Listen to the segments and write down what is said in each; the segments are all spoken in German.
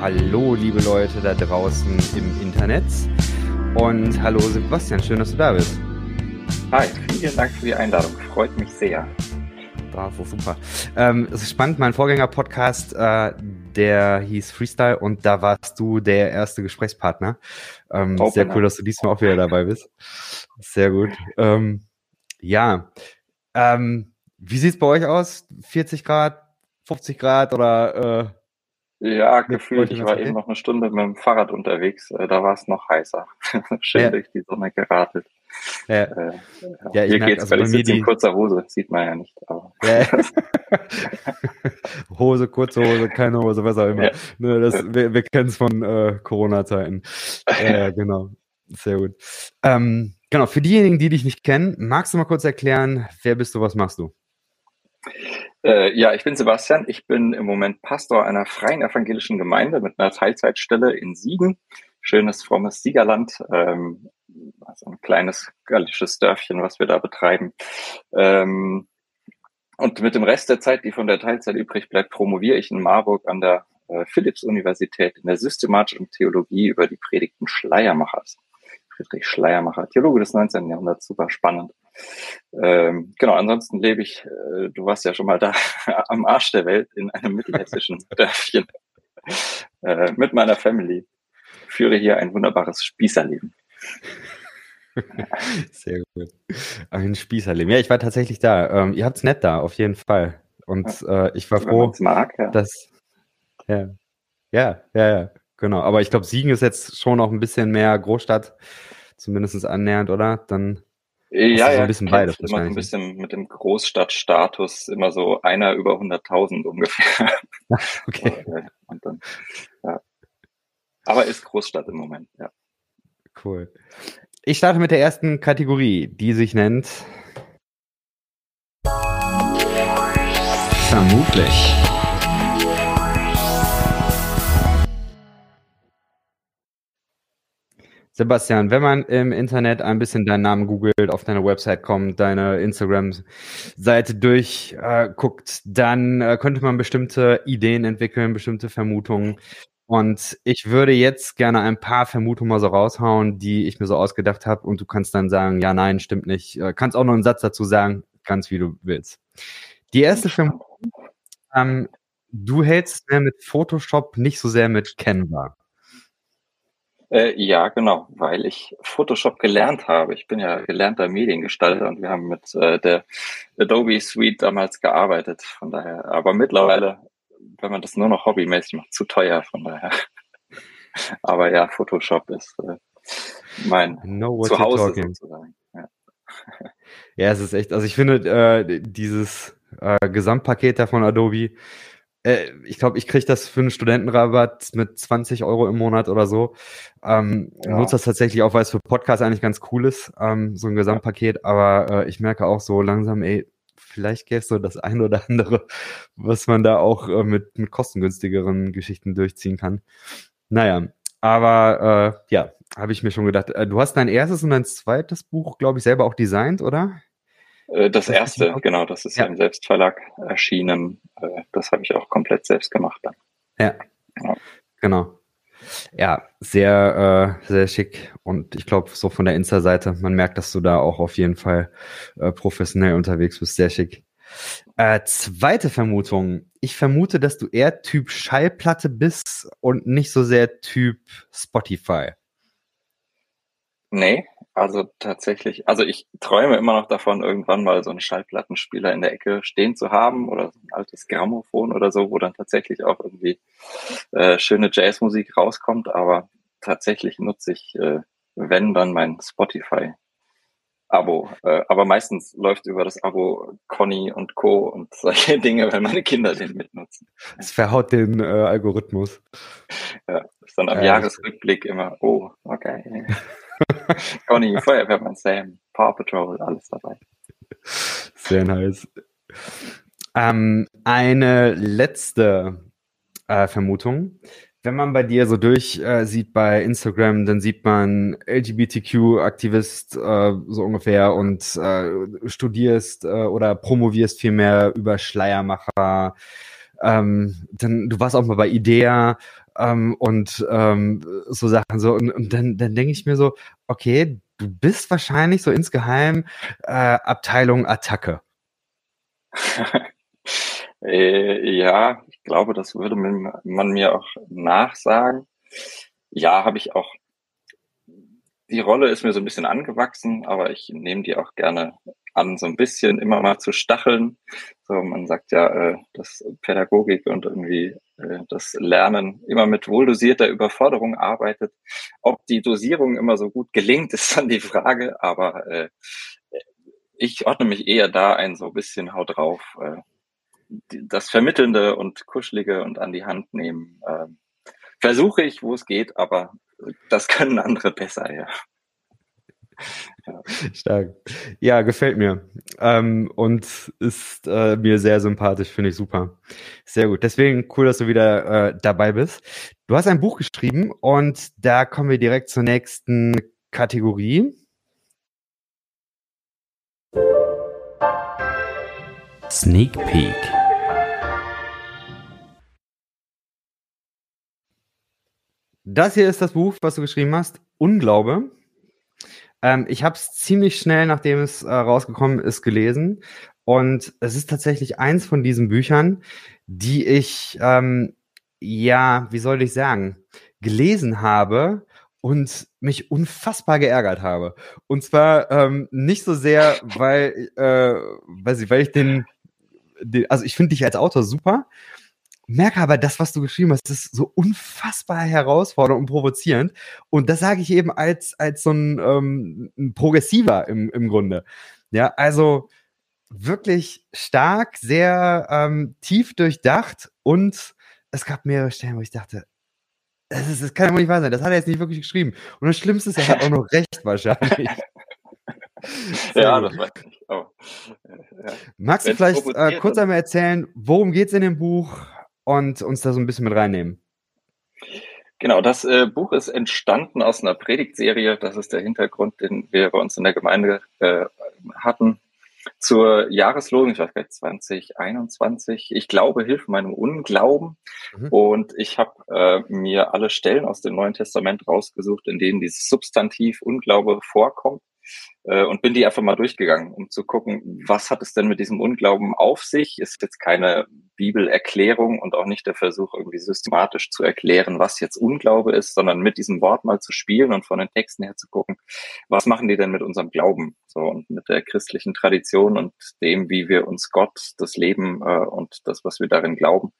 Hallo, liebe Leute da draußen im Internet. Und hallo Sebastian, schön, dass du da bist. Hi, vielen Dank für die Einladung. Freut mich sehr. Das ist super. Ähm, es ist spannend, mein Vorgänger-Podcast, äh, der hieß Freestyle und da warst du der erste Gesprächspartner. Ähm, sehr cool, dass du diesmal auch wieder dabei bist. Sehr gut. Ähm, ja. Ähm, wie sieht's bei euch aus? 40 Grad, 50 Grad oder äh, ja, gefühlt. Ich war eben noch eine Stunde mit dem Fahrrad unterwegs. Äh, da war es noch heißer. Schön ja. durch die Sonne geradelt. Ja, äh, ja, hier geht's, also weil ich sitze in kurzer Hose, sieht man ja nicht. Aber. Ja. Hose, kurze Hose, keine Hose, was auch immer. Ne, das, wir wir kennen es von äh, Corona-Zeiten. Ja, genau. Sehr gut. Ähm, genau, für diejenigen, die dich nicht kennen, magst du mal kurz erklären, wer bist du, was machst du? Äh, ja, ich bin Sebastian. Ich bin im Moment Pastor einer freien evangelischen Gemeinde mit einer Teilzeitstelle in Siegen. Schönes, frommes Siegerland. Ähm, also ein kleines gallisches Dörfchen, was wir da betreiben. Ähm, und mit dem Rest der Zeit, die von der Teilzeit übrig bleibt, promoviere ich in Marburg an der äh, Philipps-Universität in der systematischen Theologie über die Predigten Schleiermachers. Friedrich Schleiermacher, Theologe des 19. Jahrhunderts, super spannend. Ähm, genau, ansonsten lebe ich, äh, du warst ja schon mal da, am Arsch der Welt in einem mittelhessischen Dörfchen äh, mit meiner Family. Führe hier ein wunderbares Spießerleben. Sehr gut. Ein Spießerleben. Ja, ich war tatsächlich da. Ähm, ihr habt's nett da, auf jeden Fall. Und äh, ich war froh, mag, ja. dass ja, ja, ja, ja, genau. Aber ich glaube, Siegen ist jetzt schon noch ein bisschen mehr Großstadt, zumindest annähernd, oder? Dann ja, so ein ja, bisschen beides immer so ein bisschen mit dem Großstadtstatus immer so einer über 100.000 ungefähr. okay. Und dann, ja. Aber ist Großstadt im Moment, ja. Cool. Ich starte mit der ersten Kategorie, die sich nennt Vermutlich. Sebastian, wenn man im Internet ein bisschen deinen Namen googelt, auf deine Website kommt, deine Instagram-Seite durchguckt, äh, dann äh, könnte man bestimmte Ideen entwickeln, bestimmte Vermutungen. Und ich würde jetzt gerne ein paar Vermutungen mal so raushauen, die ich mir so ausgedacht habe. Und du kannst dann sagen, ja, nein, stimmt nicht. Äh, kannst auch noch einen Satz dazu sagen, ganz wie du willst. Die erste Vermutung, ähm, du hältst mehr mit Photoshop, nicht so sehr mit Canva. Äh, ja, genau, weil ich Photoshop gelernt habe. Ich bin ja gelernter Mediengestalter und wir haben mit äh, der Adobe Suite damals gearbeitet. Von daher, aber mittlerweile wenn man das nur noch hobbymäßig macht, zu teuer, von daher. Aber ja, Photoshop ist äh, mein Zuhause sozusagen. Ja. ja, es ist echt, also ich finde äh, dieses äh, Gesamtpaket da von Adobe, äh, ich glaube, ich kriege das für einen Studentenrabatt mit 20 Euro im Monat oder so. Ähm, ja. Nutze das tatsächlich auch, weil es für Podcasts eigentlich ganz cool ist, ähm, so ein Gesamtpaket, aber äh, ich merke auch so langsam, ey, vielleicht gäbe es so das eine oder andere, was man da auch äh, mit, mit kostengünstigeren Geschichten durchziehen kann. Naja, aber äh, ja, habe ich mir schon gedacht. Äh, du hast dein erstes und dein zweites Buch, glaube ich, selber auch designt, oder? Äh, das, das erste, genau, das ist ja. im Selbstverlag erschienen. Äh, das habe ich auch komplett selbst gemacht dann. Ja, ja. genau. Ja, sehr, äh, sehr schick. Und ich glaube, so von der Insta-Seite, man merkt, dass du da auch auf jeden Fall äh, professionell unterwegs bist. Sehr schick. Äh, zweite Vermutung. Ich vermute, dass du eher Typ Schallplatte bist und nicht so sehr Typ Spotify. Nee, also tatsächlich, also ich träume immer noch davon, irgendwann mal so einen Schallplattenspieler in der Ecke stehen zu haben oder so ein altes Grammophon oder so, wo dann tatsächlich auch irgendwie äh, schöne Jazzmusik rauskommt. Aber tatsächlich nutze ich, äh, wenn dann mein Spotify. Abo, äh, aber meistens läuft über das Abo Conny und Co. und solche Dinge, weil meine Kinder den mitnutzen. Es verhaut den äh, Algorithmus. Ja, ist dann am äh, Jahresrückblick immer, oh, okay. Conny, Feuerwehrmann Sam, Paw Patrol, alles dabei. Sehr nice. Ähm, eine letzte äh, Vermutung. Wenn man bei dir so durch äh, bei Instagram, dann sieht man LGBTQ-Aktivist äh, so ungefähr und äh, studierst äh, oder promovierst vielmehr über Schleiermacher. Ähm, dann, du warst auch mal bei IDEA ähm, und ähm, so Sachen so. Und, und dann, dann denke ich mir so, okay, du bist wahrscheinlich so insgeheim äh, Abteilung Attacke. äh, ja, ich glaube, das würde man mir auch nachsagen. Ja, habe ich auch die Rolle ist mir so ein bisschen angewachsen, aber ich nehme die auch gerne an, so ein bisschen immer mal zu stacheln. So, man sagt ja, äh, dass Pädagogik und irgendwie äh, das Lernen immer mit wohldosierter Überforderung arbeitet. Ob die Dosierung immer so gut gelingt, ist dann die Frage, aber äh, ich ordne mich eher da ein, so ein bisschen haut drauf. Das Vermittelnde und Kuschelige und an die Hand nehmen. Versuche ich, wo es geht, aber das können andere besser, ja. Stark. Ja, gefällt mir. Ähm, und ist äh, mir sehr sympathisch, finde ich super. Sehr gut. Deswegen cool, dass du wieder äh, dabei bist. Du hast ein Buch geschrieben und da kommen wir direkt zur nächsten Kategorie. Sneak Peek. Das hier ist das Buch, was du geschrieben hast. Unglaube. Ähm, ich habe es ziemlich schnell, nachdem es äh, rausgekommen ist, gelesen. Und es ist tatsächlich eins von diesen Büchern, die ich, ähm, ja, wie soll ich sagen, gelesen habe und mich unfassbar geärgert habe. Und zwar ähm, nicht so sehr, weil, äh, weiß ich, weil ich den, den also ich finde dich als Autor super, merke aber, das, was du geschrieben hast, ist so unfassbar herausfordernd und provozierend. Und das sage ich eben als, als so ein, ähm, ein Progressiver im, im Grunde. Ja, also wirklich stark, sehr ähm, tief durchdacht und es gab mehrere Stellen, wo ich dachte, das, ist, das kann ja wohl nicht wahr sein, das hat er jetzt nicht wirklich geschrieben. Und das Schlimmste ist, er hat auch noch recht wahrscheinlich. ja, das weiß ich. Oh. Ja. Magst du vielleicht äh, kurz einmal erzählen, worum geht es in dem Buch? Und uns da so ein bisschen mit reinnehmen. Genau, das äh, Buch ist entstanden aus einer Predigtserie. Das ist der Hintergrund, den wir bei uns in der Gemeinde äh, hatten. Zur Jahreslosung, ich weiß gar nicht, 2021. Ich glaube, hilf meinem Unglauben. Mhm. Und ich habe äh, mir alle Stellen aus dem Neuen Testament rausgesucht, in denen dieses Substantiv Unglaube vorkommt äh, und bin die einfach mal durchgegangen, um zu gucken, was hat es denn mit diesem Unglauben auf sich? Ist jetzt keine Bibelerklärung und auch nicht der Versuch, irgendwie systematisch zu erklären, was jetzt Unglaube ist, sondern mit diesem Wort mal zu spielen und von den Texten her zu gucken, was machen die denn mit unserem Glauben? So und mit der christlichen Tradition und dem, wie wir uns Gott, das Leben äh, und das, was wir darin glauben,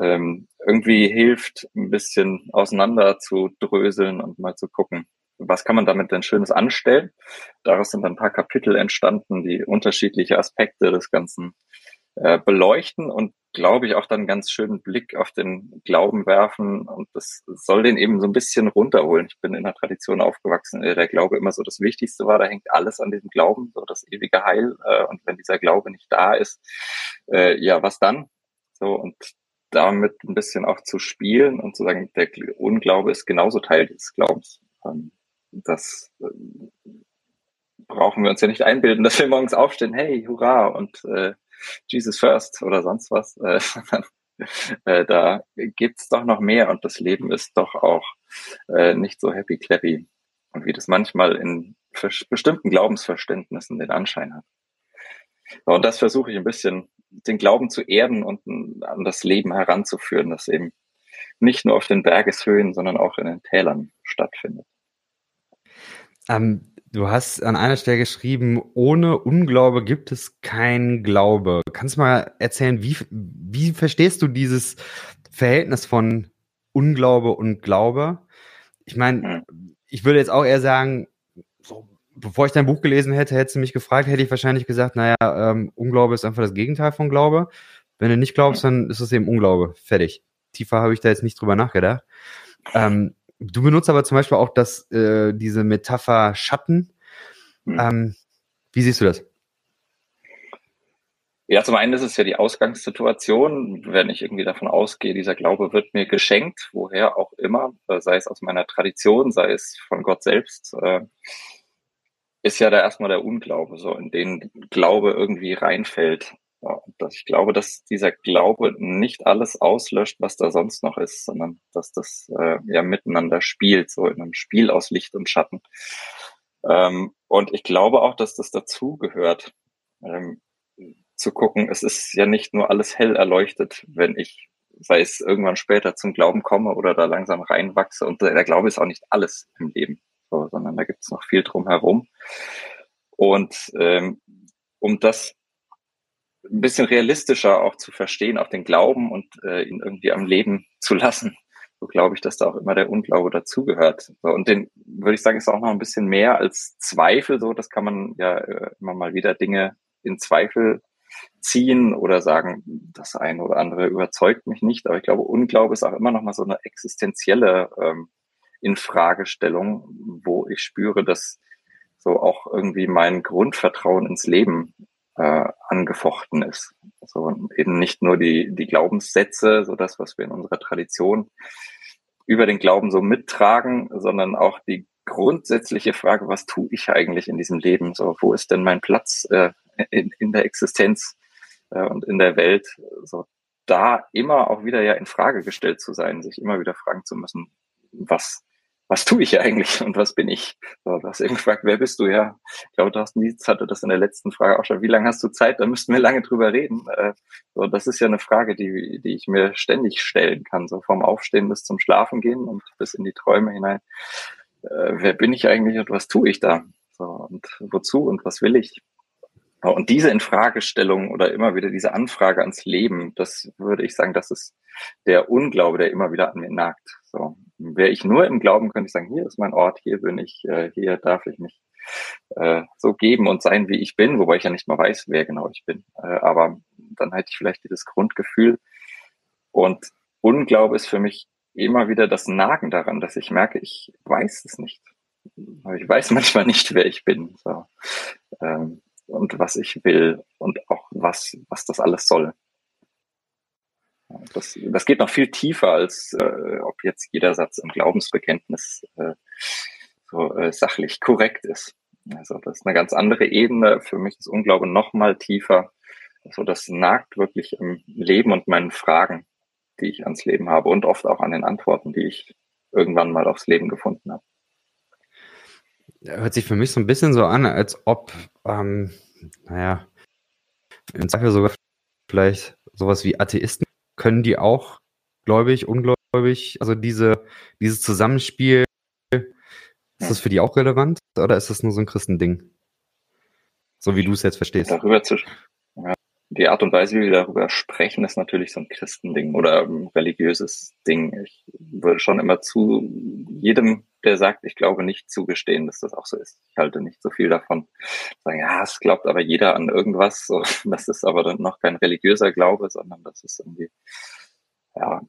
ähm, irgendwie hilft, ein bisschen auseinander zu dröseln und mal zu gucken, was kann man damit denn Schönes anstellen? Daraus sind ein paar Kapitel entstanden, die unterschiedliche Aspekte des Ganzen äh, beleuchten und glaube ich auch dann ganz schönen Blick auf den Glauben werfen und das soll den eben so ein bisschen runterholen. Ich bin in einer Tradition aufgewachsen, der der Glaube immer so das Wichtigste war. Da hängt alles an diesem Glauben, so das ewige Heil. Äh, und wenn dieser Glaube nicht da ist, äh, ja, was dann? So und damit ein bisschen auch zu spielen und zu sagen, der Unglaube ist genauso Teil dieses Glaubens. Ähm, das äh, brauchen wir uns ja nicht einbilden, dass wir morgens aufstehen, hey, hurra und äh, Jesus first oder sonst was, äh, äh, da gibt's doch noch mehr und das Leben ist doch auch äh, nicht so happy clappy und wie das manchmal in bestimmten Glaubensverständnissen den Anschein hat. Und das versuche ich ein bisschen, den Glauben zu erden und an das Leben heranzuführen, das eben nicht nur auf den Bergeshöhen, sondern auch in den Tälern stattfindet. Ähm, du hast an einer Stelle geschrieben, ohne Unglaube gibt es kein Glaube. Kannst du mal erzählen, wie, wie verstehst du dieses Verhältnis von Unglaube und Glaube? Ich meine, hm. ich würde jetzt auch eher sagen, so, bevor ich dein Buch gelesen hätte, hättest du mich gefragt, hätte ich wahrscheinlich gesagt, naja, ähm, Unglaube ist einfach das Gegenteil von Glaube. Wenn du nicht glaubst, hm. dann ist es eben Unglaube. Fertig. Tiefer habe ich da jetzt nicht drüber nachgedacht. Ähm, Du benutzt aber zum Beispiel auch das, äh, diese Metapher Schatten. Hm. Ähm, wie siehst du das? Ja, zum einen ist es ja die Ausgangssituation, wenn ich irgendwie davon ausgehe, dieser Glaube wird mir geschenkt, woher auch immer, äh, sei es aus meiner Tradition, sei es von Gott selbst, äh, ist ja da erstmal der Unglaube, so in den Glaube irgendwie reinfällt. Dass ich glaube, dass dieser Glaube nicht alles auslöscht, was da sonst noch ist, sondern dass das äh, ja miteinander spielt, so in einem Spiel aus Licht und Schatten. Ähm, und ich glaube auch, dass das dazu gehört, ähm, zu gucken, es ist ja nicht nur alles hell erleuchtet, wenn ich, sei es irgendwann später zum Glauben komme oder da langsam reinwachse. Und der Glaube ist auch nicht alles im Leben, so, sondern da gibt es noch viel drumherum. Und ähm, um das ein bisschen realistischer auch zu verstehen, auch den Glauben und äh, ihn irgendwie am Leben zu lassen. So glaube ich, dass da auch immer der Unglaube dazugehört. So, und den würde ich sagen, ist auch noch ein bisschen mehr als Zweifel. So, das kann man ja äh, immer mal wieder Dinge in Zweifel ziehen oder sagen, das eine oder andere überzeugt mich nicht. Aber ich glaube, Unglaube ist auch immer noch mal so eine existenzielle ähm, Infragestellung, wo ich spüre, dass so auch irgendwie mein Grundvertrauen ins Leben äh, angefochten ist. Also eben nicht nur die, die Glaubenssätze, so das, was wir in unserer Tradition über den Glauben so mittragen, sondern auch die grundsätzliche Frage, was tue ich eigentlich in diesem Leben? So, wo ist denn mein Platz äh, in, in der Existenz äh, und in der Welt? So, da immer auch wieder ja in Frage gestellt zu sein, sich immer wieder fragen zu müssen, was was tue ich eigentlich und was bin ich? So, du hast eben gefragt, wer bist du? Ja, ich glaube, Thorsten Dietz hatte das in der letzten Frage auch schon. Wie lange hast du Zeit? Da müssten wir lange drüber reden. Äh, so, das ist ja eine Frage, die, die ich mir ständig stellen kann, so vom Aufstehen bis zum Schlafen gehen und bis in die Träume hinein. Äh, wer bin ich eigentlich und was tue ich da? So, und wozu und was will ich? Und diese Infragestellung oder immer wieder diese Anfrage ans Leben, das würde ich sagen, das ist der Unglaube, der immer wieder an mir nagt. So, wäre ich nur im Glauben, könnte ich sagen, hier ist mein Ort, hier bin ich, äh, hier darf ich mich äh, so geben und sein, wie ich bin, wobei ich ja nicht mal weiß, wer genau ich bin. Äh, aber dann hätte ich vielleicht dieses Grundgefühl. Und Unglaube ist für mich immer wieder das Nagen daran, dass ich merke, ich weiß es nicht. Ich weiß manchmal nicht, wer ich bin so. ähm, und was ich will und auch was, was das alles soll. Das, das geht noch viel tiefer, als äh, ob jetzt jeder Satz im Glaubensbekenntnis äh, so äh, sachlich korrekt ist. Also das ist eine ganz andere Ebene. Für mich ist Unglaube noch mal tiefer. Also das nagt wirklich im Leben und meinen Fragen, die ich ans Leben habe und oft auch an den Antworten, die ich irgendwann mal aufs Leben gefunden habe. Hört sich für mich so ein bisschen so an, als ob, ähm, naja, im Zweifel sogar vielleicht sowas wie Atheisten können die auch gläubig, ungläubig, also diese, dieses Zusammenspiel, ist das für die auch relevant oder ist das nur so ein Christending? So wie du es jetzt verstehst. Darüber zu, die Art und Weise, wie wir darüber sprechen, ist natürlich so ein Christending oder ein religiöses Ding. Ich würde schon immer zu jedem, der sagt, ich glaube nicht zugestehen, dass das auch so ist. Ich halte nicht so viel davon. Sagen, ja, es glaubt aber jeder an irgendwas. So, das ist aber dann noch kein religiöser Glaube, sondern das ist irgendwie, ja,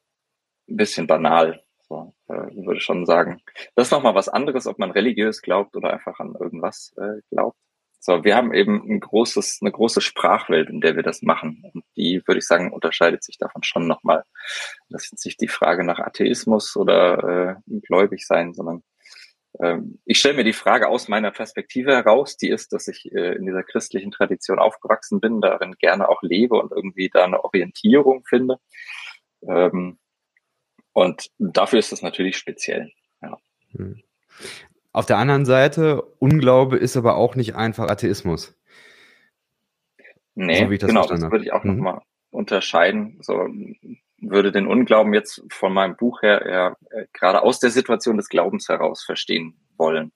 ein bisschen banal. So, äh, ich würde schon sagen, das ist nochmal was anderes, ob man religiös glaubt oder einfach an irgendwas äh, glaubt. So, wir haben eben ein großes, eine große Sprachwelt, in der wir das machen. Und die, würde ich sagen, unterscheidet sich davon schon nochmal. Das ist nicht die Frage nach Atheismus oder äh, gläubig sein, sondern ähm, ich stelle mir die Frage aus meiner Perspektive heraus, die ist, dass ich äh, in dieser christlichen Tradition aufgewachsen bin, darin gerne auch lebe und irgendwie da eine Orientierung finde. Ähm, und dafür ist das natürlich speziell. Ja. Hm. Auf der anderen Seite, Unglaube ist aber auch nicht einfach Atheismus. Nee, so genau, das würde ich auch mhm. nochmal unterscheiden. So würde den Unglauben jetzt von meinem Buch her eher äh, gerade aus der Situation des Glaubens heraus verstehen wollen.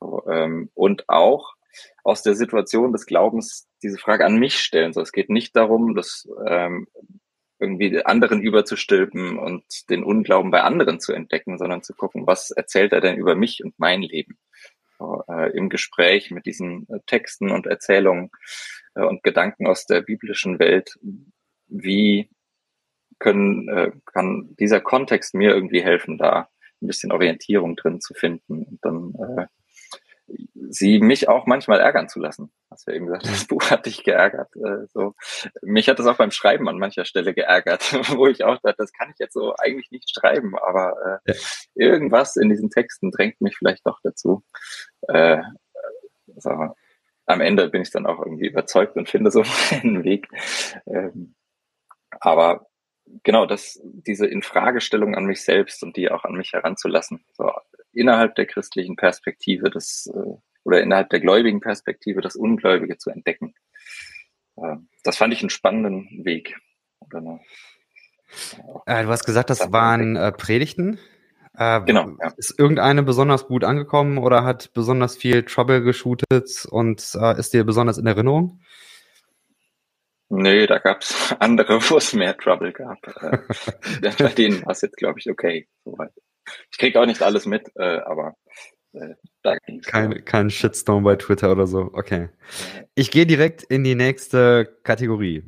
So, ähm, und auch aus der Situation des Glaubens diese Frage an mich stellen. So, es geht nicht darum, dass ähm, irgendwie anderen überzustülpen und den Unglauben bei anderen zu entdecken, sondern zu gucken, was erzählt er denn über mich und mein Leben. So, äh, Im Gespräch mit diesen äh, Texten und Erzählungen äh, und Gedanken aus der biblischen Welt, wie können, äh, kann dieser Kontext mir irgendwie helfen, da ein bisschen Orientierung drin zu finden und dann äh, sie mich auch manchmal ärgern zu lassen. Hast du eben gesagt, das Buch hat dich geärgert. Äh, so. Mich hat das auch beim Schreiben an mancher Stelle geärgert, wo ich auch dachte, das kann ich jetzt so eigentlich nicht schreiben, aber äh, ja. irgendwas in diesen Texten drängt mich vielleicht doch dazu, äh, so, am Ende bin ich dann auch irgendwie überzeugt und finde so einen Weg. Ähm, aber genau, das, diese Infragestellung an mich selbst und die auch an mich heranzulassen, so innerhalb der christlichen Perspektive das, äh, oder innerhalb der gläubigen Perspektive das Ungläubige zu entdecken. Äh, das fand ich einen spannenden Weg. Eine, äh, du hast gesagt, das waren äh, Predigten. Äh, genau. Ja. Ist irgendeine besonders gut angekommen oder hat besonders viel Trouble geshootet und äh, ist dir besonders in Erinnerung? Nee, da gab es andere, wo es mehr Trouble gab. Bei denen war es jetzt, glaube ich, okay. Ich kriege auch nicht alles mit, äh, aber äh, da ging's kein, kein Shitstorm bei Twitter oder so. Okay. Ich gehe direkt in die nächste Kategorie.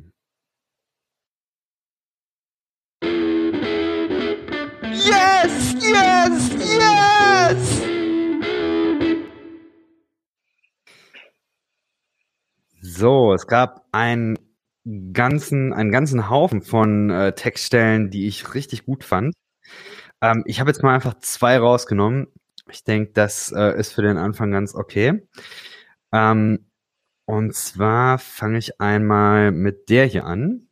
Yes, yes, yes! So, es gab einen ganzen, einen ganzen Haufen von äh, Textstellen, die ich richtig gut fand. Ähm, ich habe jetzt mal einfach zwei rausgenommen. Ich denke, das äh, ist für den Anfang ganz okay. Ähm, und zwar fange ich einmal mit der hier an.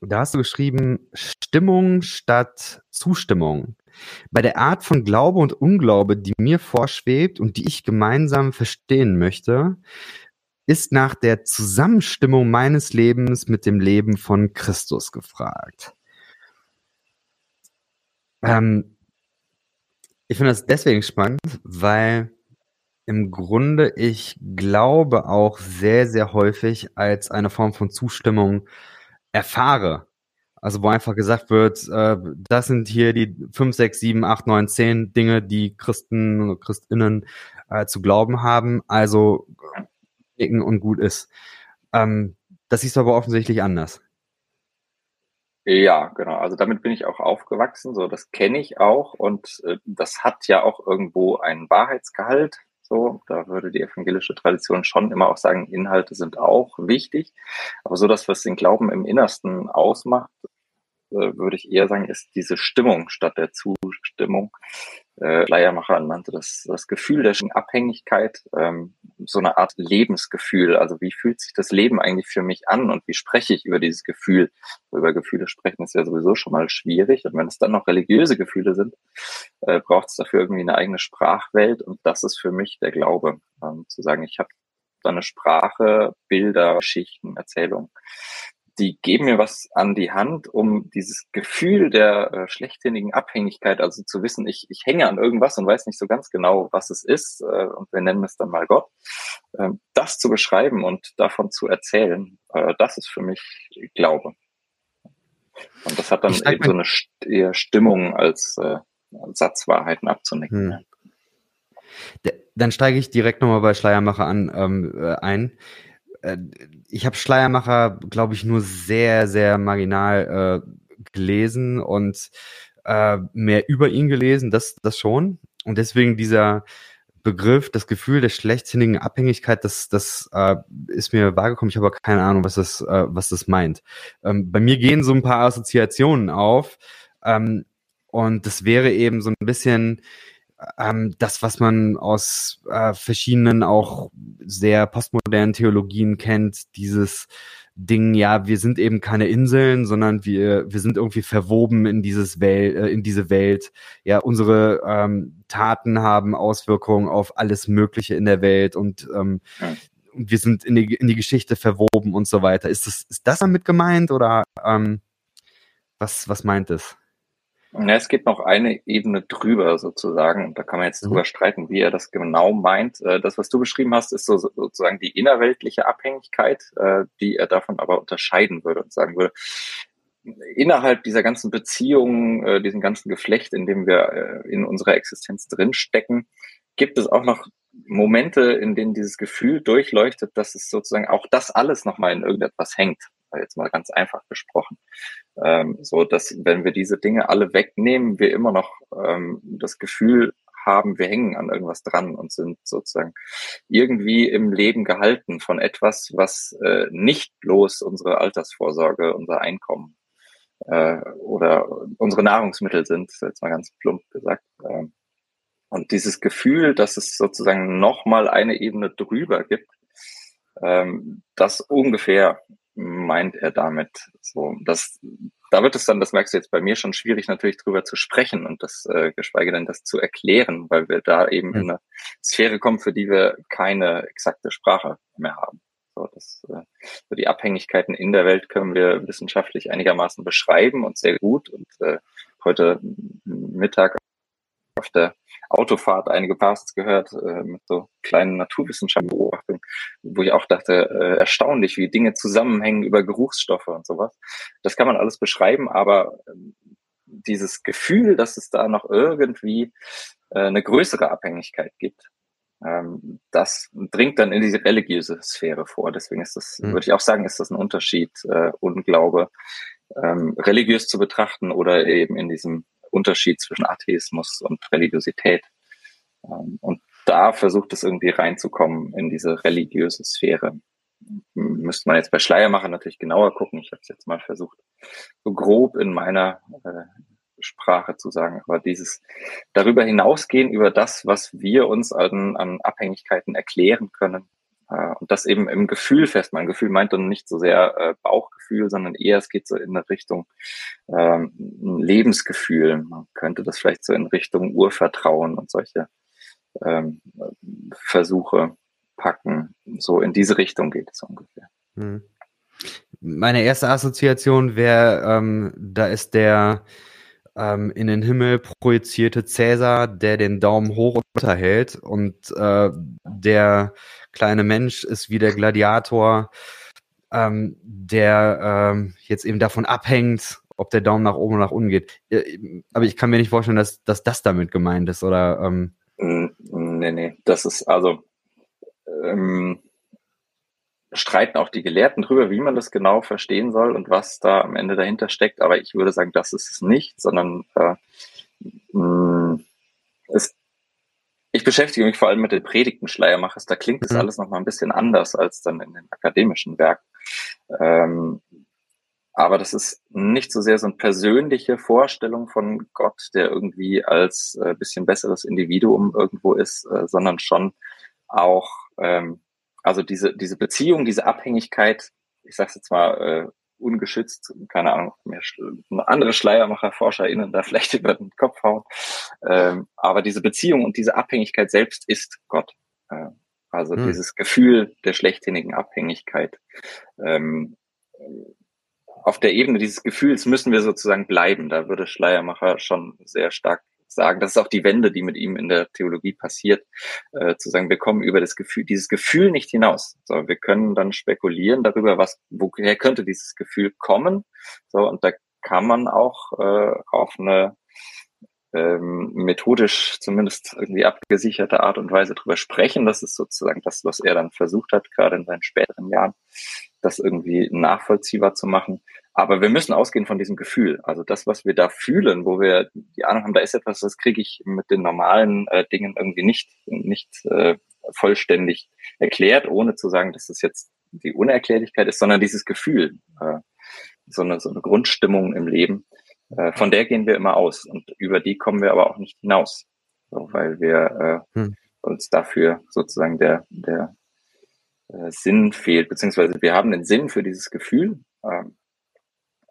Da hast du geschrieben, Stimmung statt Zustimmung. Bei der Art von Glaube und Unglaube, die mir vorschwebt und die ich gemeinsam verstehen möchte, ist nach der Zusammenstimmung meines Lebens mit dem Leben von Christus gefragt. Ähm, ich finde das deswegen spannend, weil im Grunde ich glaube auch sehr, sehr häufig als eine Form von Zustimmung erfahre. Also wo einfach gesagt wird, äh, das sind hier die fünf, sechs, sieben, acht, neun, zehn Dinge, die Christen und Christinnen äh, zu glauben haben. Also nicken und gut ist. Ähm, das siehst du aber offensichtlich anders. Ja, genau. Also damit bin ich auch aufgewachsen. So, das kenne ich auch und äh, das hat ja auch irgendwo einen Wahrheitsgehalt. So, da würde die evangelische Tradition schon immer auch sagen, Inhalte sind auch wichtig. Aber so das, was den Glauben im Innersten ausmacht, äh, würde ich eher sagen, ist diese Stimmung statt der Zustimmung. Äh, Leiermacher nannte das das Gefühl der Abhängigkeit, ähm, so eine Art Lebensgefühl. Also wie fühlt sich das Leben eigentlich für mich an und wie spreche ich über dieses Gefühl? Über Gefühle sprechen ist ja sowieso schon mal schwierig. Und wenn es dann noch religiöse Gefühle sind, äh, braucht es dafür irgendwie eine eigene Sprachwelt. Und das ist für mich der Glaube, ähm, zu sagen, ich habe da eine Sprache, Bilder, Geschichten, Erzählungen, die geben mir was an die Hand, um dieses Gefühl der äh, schlechthinnigen Abhängigkeit, also zu wissen, ich, ich hänge an irgendwas und weiß nicht so ganz genau, was es ist, äh, und wir nennen es dann mal Gott, äh, das zu beschreiben und davon zu erzählen, äh, das ist für mich Glaube. Und das hat dann eben so eine eher Stimmung als, äh, Satzwahrheiten abzunicken. Hm. Dann steige ich direkt nochmal bei Schleiermacher an, ähm, äh, ein. Äh, ich habe Schleiermacher, glaube ich, nur sehr, sehr marginal äh, gelesen und äh, mehr über ihn gelesen, das, das schon. Und deswegen dieser Begriff, das Gefühl der schlechtsinnigen Abhängigkeit, das, das äh, ist mir wahrgekommen. Ich habe aber keine Ahnung, was das, äh, was das meint. Ähm, bei mir gehen so ein paar Assoziationen auf. Ähm, und das wäre eben so ein bisschen ähm, das, was man aus äh, verschiedenen auch sehr postmodernen Theologien kennt, dieses Ding, ja, wir sind eben keine Inseln, sondern wir, wir sind irgendwie verwoben in dieses Welt, äh, in diese Welt. Ja, unsere ähm, Taten haben Auswirkungen auf alles Mögliche in der Welt und ähm, wir sind in die, in die Geschichte verwoben und so weiter. Ist das, ist das damit gemeint oder ähm, was, was meint es? Ja, es geht noch eine Ebene drüber sozusagen. Und da kann man jetzt mhm. drüber streiten, wie er das genau meint. Äh, das, was du beschrieben hast, ist so, sozusagen die innerweltliche Abhängigkeit, äh, die er davon aber unterscheiden würde und sagen würde, innerhalb dieser ganzen Beziehungen, äh, diesem ganzen Geflecht, in dem wir in unserer Existenz drinstecken, gibt es auch noch Momente, in denen dieses Gefühl durchleuchtet, dass es sozusagen auch das alles nochmal in irgendetwas hängt jetzt mal ganz einfach gesprochen. Ähm, so dass, wenn wir diese Dinge alle wegnehmen, wir immer noch ähm, das Gefühl haben, wir hängen an irgendwas dran und sind sozusagen irgendwie im Leben gehalten von etwas, was äh, nicht bloß unsere Altersvorsorge, unser Einkommen äh, oder unsere Nahrungsmittel sind, jetzt mal ganz plump gesagt. Ähm, und dieses Gefühl, dass es sozusagen nochmal eine Ebene drüber gibt, Ähm, das ungefähr meint er damit. So, das, da wird es dann, das merkst du jetzt bei mir schon schwierig, natürlich drüber zu sprechen und das, äh, geschweige denn das zu erklären, weil wir da eben mhm. in eine Sphäre kommen, für die wir keine exakte Sprache mehr haben. So, das, äh, so die Abhängigkeiten in der Welt können wir wissenschaftlich einigermaßen beschreiben und sehr gut. Und äh, heute Mittag auf der Autofahrt einige Podcasts gehört äh, mit so kleinen Naturwissenschaftsbeobachtungen, wo ich auch dachte, äh, erstaunlich, wie Dinge zusammenhängen über Geruchsstoffe und sowas. Das kann man alles beschreiben, aber äh, dieses Gefühl, dass es da noch irgendwie äh, eine größere Abhängigkeit gibt, ähm, das dringt dann in diese religiöse Sphäre vor. Deswegen ist das, mhm. würde ich auch sagen, ist das ein Unterschied, äh, Unglaube ähm, religiös zu betrachten oder eben in diesem Unterschied zwischen Atheismus und Religiosität. Ähm, und da versucht es irgendwie reinzukommen in diese religiöse Sphäre. Müsste man jetzt bei Schleiermacher natürlich genauer gucken. Ich habe es jetzt mal versucht, so grob in meiner äh, Sprache zu sagen. Aber dieses darüber hinausgehen, über das, was wir uns an, an Abhängigkeiten erklären können, äh, und das eben im Gefühl festmachen. Gefühl meint dann nicht so sehr äh, Bauchgefühl, sondern eher es geht so in eine Richtung ähm, Lebensgefühl. Man könnte das vielleicht so in Richtung Urvertrauen und solche ähm, Versuche packen. So in diese Richtung geht es ungefähr. Hm. Meine erste Assoziation wäre, ähm, da ist der ähm, in den Himmel projizierte Cäsar, der den Daumen hoch und runter hält und äh, der kleine Mensch ist wie der Gladiator, ähm, der ähm, jetzt eben davon abhängt, ob der Daumen nach oben oder nach unten geht. Äh, aber ich kann mir nicht vorstellen, dass, dass das damit gemeint ist, oder? Nee, nee, das ist also ähm, streiten auch die Gelehrten drüber, wie man das genau verstehen soll und was da am Ende dahinter steckt. Aber ich würde sagen, das ist es nicht, sondern äh, mh, es ich beschäftige mich vor allem mit den Predigten Schleiermachers. Da klingt das mhm. alles noch mal ein bisschen anders als dann in den akademischen Werken. Ähm, aber das ist nicht so sehr so eine persönliche Vorstellung von Gott, der irgendwie als äh, bisschen besseres Individuum irgendwo ist, äh, sondern schon auch, ähm, also diese, diese Beziehung, diese Abhängigkeit, ich sage jetzt mal äh, ungeschützt, keine Ahnung, mir andere Schleiermacher, ForscherInnen da vielleicht über den Kopf hauen. Ähm, aber diese Beziehung und diese Abhängigkeit selbst ist Gott. Äh, also hm. dieses Gefühl der schlechthinigen Abhängigkeit. Ähm, auf der Ebene dieses Gefühls müssen wir sozusagen bleiben. Da würde Schleiermacher schon sehr stark sagen, das ist auch die Wende, die mit ihm in der Theologie passiert, äh, zu sagen, wir kommen über das Gefühl, dieses Gefühl nicht hinaus. So, wir können dann spekulieren darüber, was, woher könnte dieses Gefühl kommen. So, und da kann man auch äh, auf eine ähm, methodisch zumindest irgendwie abgesicherte Art und Weise drüber sprechen. Das ist sozusagen das, was er dann versucht hat, gerade in seinen späteren Jahren, das irgendwie nachvollziehbar zu machen. Aber wir müssen ausgehen von diesem Gefühl. Also das, was wir da fühlen, wo wir die Ahnung haben, da ist etwas, das kriege ich mit den normalen äh, Dingen irgendwie nicht, nicht äh, vollständig erklärt, ohne zu sagen, dass es jetzt die Unerklärlichkeit ist, sondern dieses Gefühl, äh, so, eine, so eine Grundstimmung im Leben, äh, von der gehen wir immer aus und über die kommen wir aber auch nicht hinaus, so, weil wir äh, hm. uns dafür sozusagen der, der äh, Sinn fehlt, beziehungsweise wir haben den Sinn für dieses Gefühl, äh,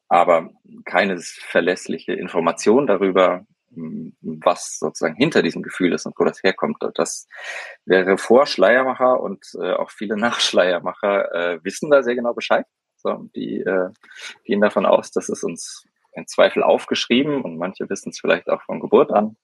aber keine verlässliche Information darüber, hm, was sozusagen hinter diesem Gefühl ist und wo das herkommt. Das wäre vor Schleiermacher und äh, auch viele Nachschleiermacher äh, wissen da sehr genau Bescheid. Die äh, gehen davon aus, dass es uns in Zweifel aufgeschrieben und manche wissen es vielleicht auch von Geburt an.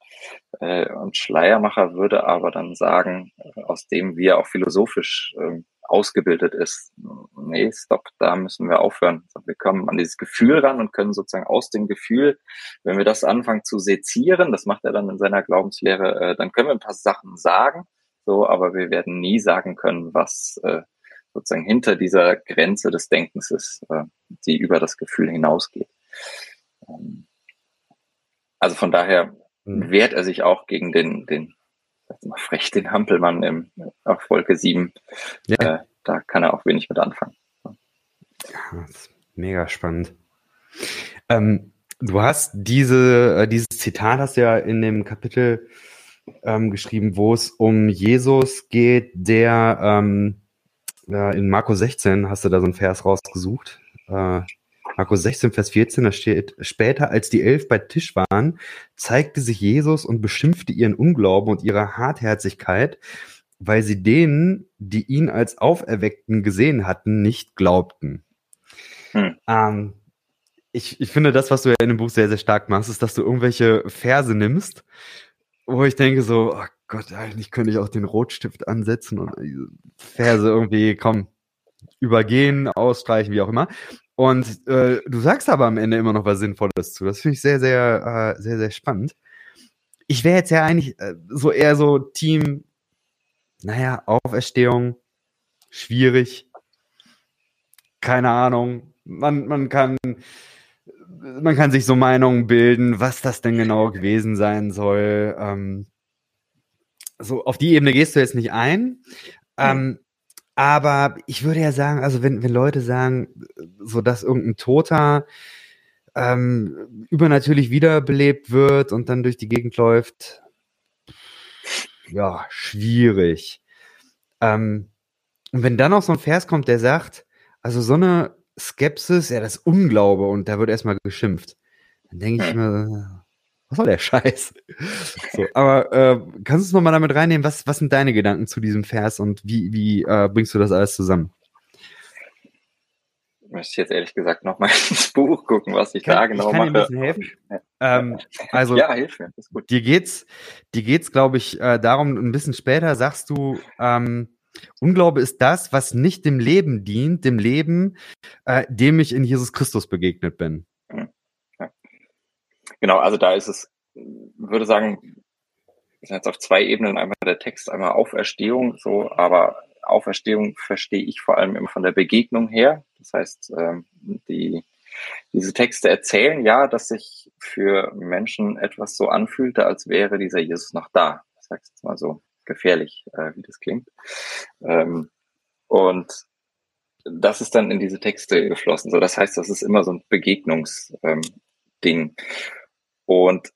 Und Schleiermacher würde aber dann sagen, aus dem wir auch philosophisch äh, ausgebildet ist. Nee, stopp, da müssen wir aufhören. Wir kommen an dieses Gefühl ran und können sozusagen aus dem Gefühl, wenn wir das anfangen zu sezieren, das macht er dann in seiner Glaubenslehre, äh, dann können wir ein paar Sachen sagen, so, aber wir werden nie sagen können, was äh, sozusagen hinter dieser Grenze des Denkens ist, äh, die über das Gefühl hinausgeht. Ähm, also von daher mhm. wehrt er sich auch gegen den, den mal frech den Hampelmann im, auf Wolke 7. Ja. Äh, da kann er auch wenig mit anfangen. Ja, mega spannend. Ähm, du hast diese, äh, dieses Zitat hast du ja in dem Kapitel ähm, geschrieben, wo es um Jesus geht, der ähm, ja, in Marco 16 hast du da so einen Vers rausgesucht. Äh, Markus 16, Vers 14, da steht, später, als die Elf bei Tisch waren, zeigte sich Jesus und beschimpfte ihren Unglauben und ihre Hartherzigkeit, weil sie denen, die ihn als Auferweckten gesehen hatten, nicht glaubten. Hm. Ähm, ich, ich finde, das, was du ja in dem Buch sehr, sehr stark machst, ist, dass du irgendwelche Verse nimmst, wo ich denke so, oh Gott, eigentlich könnte ich auch den Rotstift ansetzen und Verse irgendwie, komm, übergehen, ausstreichen, wie auch immer. Und äh, du sagst aber am Ende immer noch was Sinnvolles zu. Das finde ich sehr, sehr, äh, sehr, sehr spannend. Ich wäre jetzt ja eigentlich äh, so eher so Team, naja, Auferstehung, schwierig, keine Ahnung. Man, man kann, man kann sich so Meinungen bilden, was das denn genau gewesen sein soll. Ähm, so auf die Ebene gehst du jetzt nicht ein. Ähm, aber ich würde ja sagen, also wenn, wenn Leute sagen, so dass irgendein Toter ähm, übernatürlich wiederbelebt wird und dann durch die Gegend läuft, ja, schwierig. Ähm, und wenn dann noch so ein Vers kommt, der sagt, also so eine Skepsis, ja, das Unglaube und da wird erstmal geschimpft, dann denke ich mir, was soll der Scheiß? So, aber äh, kannst du es nochmal damit reinnehmen? Was, was sind deine Gedanken zu diesem Vers und wie, wie äh, bringst du das alles zusammen? Müsste ich jetzt ehrlich gesagt nochmal ins Buch gucken, was ich kann, da genau ich kann mache. Dir ein bisschen helfen. Ähm, also, ja, hilf mir, ist gut. Dir geht's, dir geht's, glaube ich, äh, darum, ein bisschen später sagst du, ähm, Unglaube ist das, was nicht dem Leben dient, dem Leben, äh, dem ich in Jesus Christus begegnet bin. Genau, also da ist es, würde sagen, ist jetzt auf zwei Ebenen, einmal der Text, einmal Auferstehung, so, aber Auferstehung verstehe ich vor allem immer von der Begegnung her. Das heißt, ähm, die, diese Texte erzählen ja, dass sich für Menschen etwas so anfühlte, als wäre dieser Jesus noch da. Das sage jetzt mal so gefährlich, äh, wie das klingt. Ähm, und das ist dann in diese Texte geflossen. So, das heißt, das ist immer so ein Begegnungsding. Und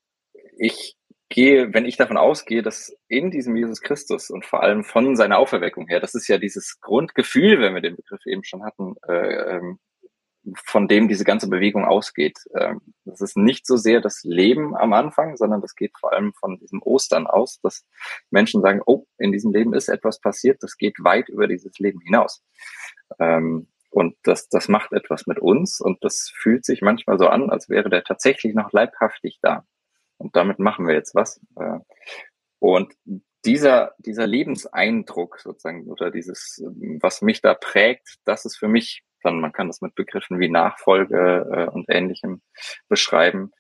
ich gehe, wenn ich davon ausgehe, dass in diesem Jesus Christus und vor allem von seiner Auferweckung her, das ist ja dieses Grundgefühl, wenn wir den Begriff eben schon hatten, äh, ähm, von dem diese ganze Bewegung ausgeht. Ähm, das ist nicht so sehr das Leben am Anfang, sondern das geht vor allem von diesem Ostern aus, dass Menschen sagen, oh, in diesem Leben ist etwas passiert, das geht weit über dieses Leben hinaus. Ähm, und das, das macht etwas mit uns und das fühlt sich manchmal so an, als wäre der tatsächlich noch leibhaftig da. Und damit machen wir jetzt was. Äh, und dieser, dieser Lebenseindruck sozusagen oder dieses, was mich da prägt, das ist für mich dann, man kann das mit Begriffen wie Nachfolge äh, und ähnlichem beschreiben,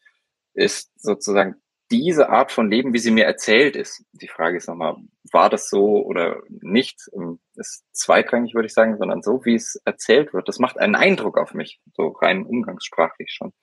ist sozusagen diese Art von Leben, wie sie mir erzählt ist. Die Frage ist nochmal, war das so oder nicht? Ähm, ist zweitrangig, würde ich sagen, sondern so, wie es erzählt wird. Das macht einen Eindruck auf mich, so rein umgangssprachlich schon.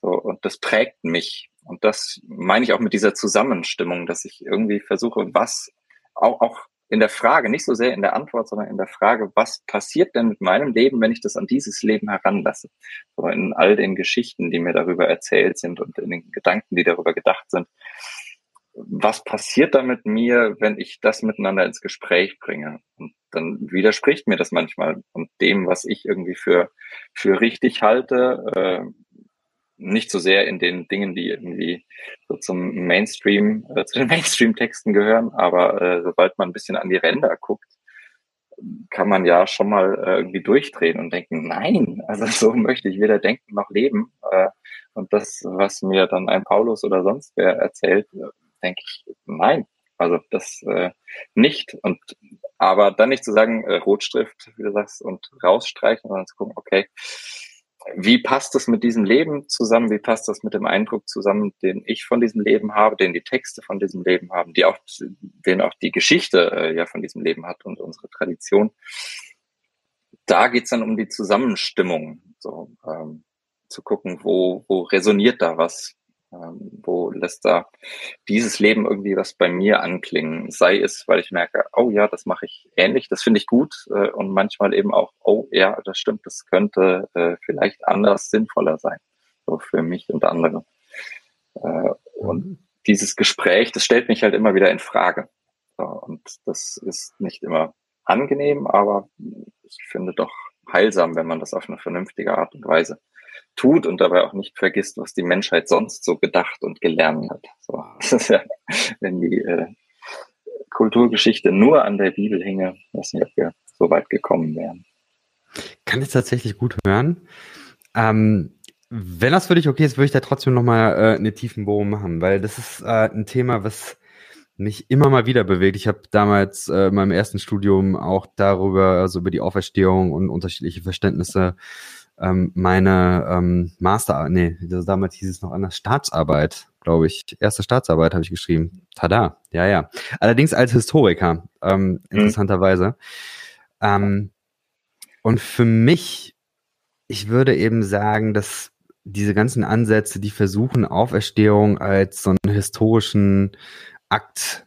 So, und das prägt mich. Und das meine ich auch mit dieser Zusammenstimmung, dass ich irgendwie versuche, was auch, auch in der Frage, nicht so sehr in der Antwort, sondern in der Frage, was passiert denn mit meinem Leben, wenn ich das an dieses Leben heranlasse? So in all den Geschichten, die mir darüber erzählt sind und in den Gedanken, die darüber gedacht sind. Was passiert da mit mir, wenn ich das miteinander ins Gespräch bringe? Und dann widerspricht mir das manchmal und dem, was ich irgendwie für, für richtig halte, äh, nicht so sehr in den Dingen, die irgendwie so zum Mainstream, äh, zu den Mainstream-Texten gehören, aber äh, sobald man ein bisschen an die Ränder guckt, kann man ja schon mal äh, irgendwie durchdrehen und denken, nein, also so möchte ich weder denken noch leben. Äh, und das, was mir dann ein Paulus oder sonst wer erzählt, äh, denke ich, nein, also das äh, nicht. Und aber dann nicht zu sagen, äh, Rotstift, wie du sagst, und rausstreichen, sondern zu gucken, okay, wie passt das mit diesem Leben zusammen? Wie passt das mit dem Eindruck zusammen, den ich von diesem Leben habe, den die Texte von diesem Leben haben, die auch, den auch die Geschichte äh, ja von diesem Leben hat und unsere Tradition? Da geht's dann um die Zusammenstimmung, so ähm, zu gucken, wo, wo resoniert da was, ähm, wo lässt da dieses Leben irgendwie was bei mir anklingen? Sei es, weil ich merke, oh ja, das mache ich ähnlich, das finde ich gut äh, und manchmal eben auch, oh ja, das stimmt, das könnte äh, vielleicht anders sinnvoller sein, so für mich und andere. Äh, und mhm. dieses Gespräch, das stellt mich halt immer wieder in Frage. So, und das ist nicht immer angenehm, aber ich finde doch heilsam, wenn man das auf eine vernünftige Art und Weise tut und dabei auch nicht vergisst, was die Menschheit sonst so gedacht und gelernt hat. So, das ist ja, wenn die äh, Kulturgeschichte nur an der Bibel hinge, weiß nicht, ob wir so weit gekommen wären. Kann ich tatsächlich gut hören. Ähm, wenn das für dich okay ist, würde ich da trotzdem nochmal äh, eine tiefen Bohrung machen, weil das ist äh, ein Thema, was mich immer mal wieder bewegt. Ich habe damals äh, in meinem ersten Studium auch darüber, also über die Auferstehung und unterschiedliche Verständnisse ähm, meine ähm, Master, nee, damals hieß es noch anders, Staatsarbeit, glaube ich. Erste Staatsarbeit habe ich geschrieben. Tada, ja, ja. Allerdings als Historiker, ähm, mhm. interessanterweise. Ähm, und für mich, ich würde eben sagen, dass diese ganzen Ansätze, die versuchen, Auferstehung als so einen historischen Akt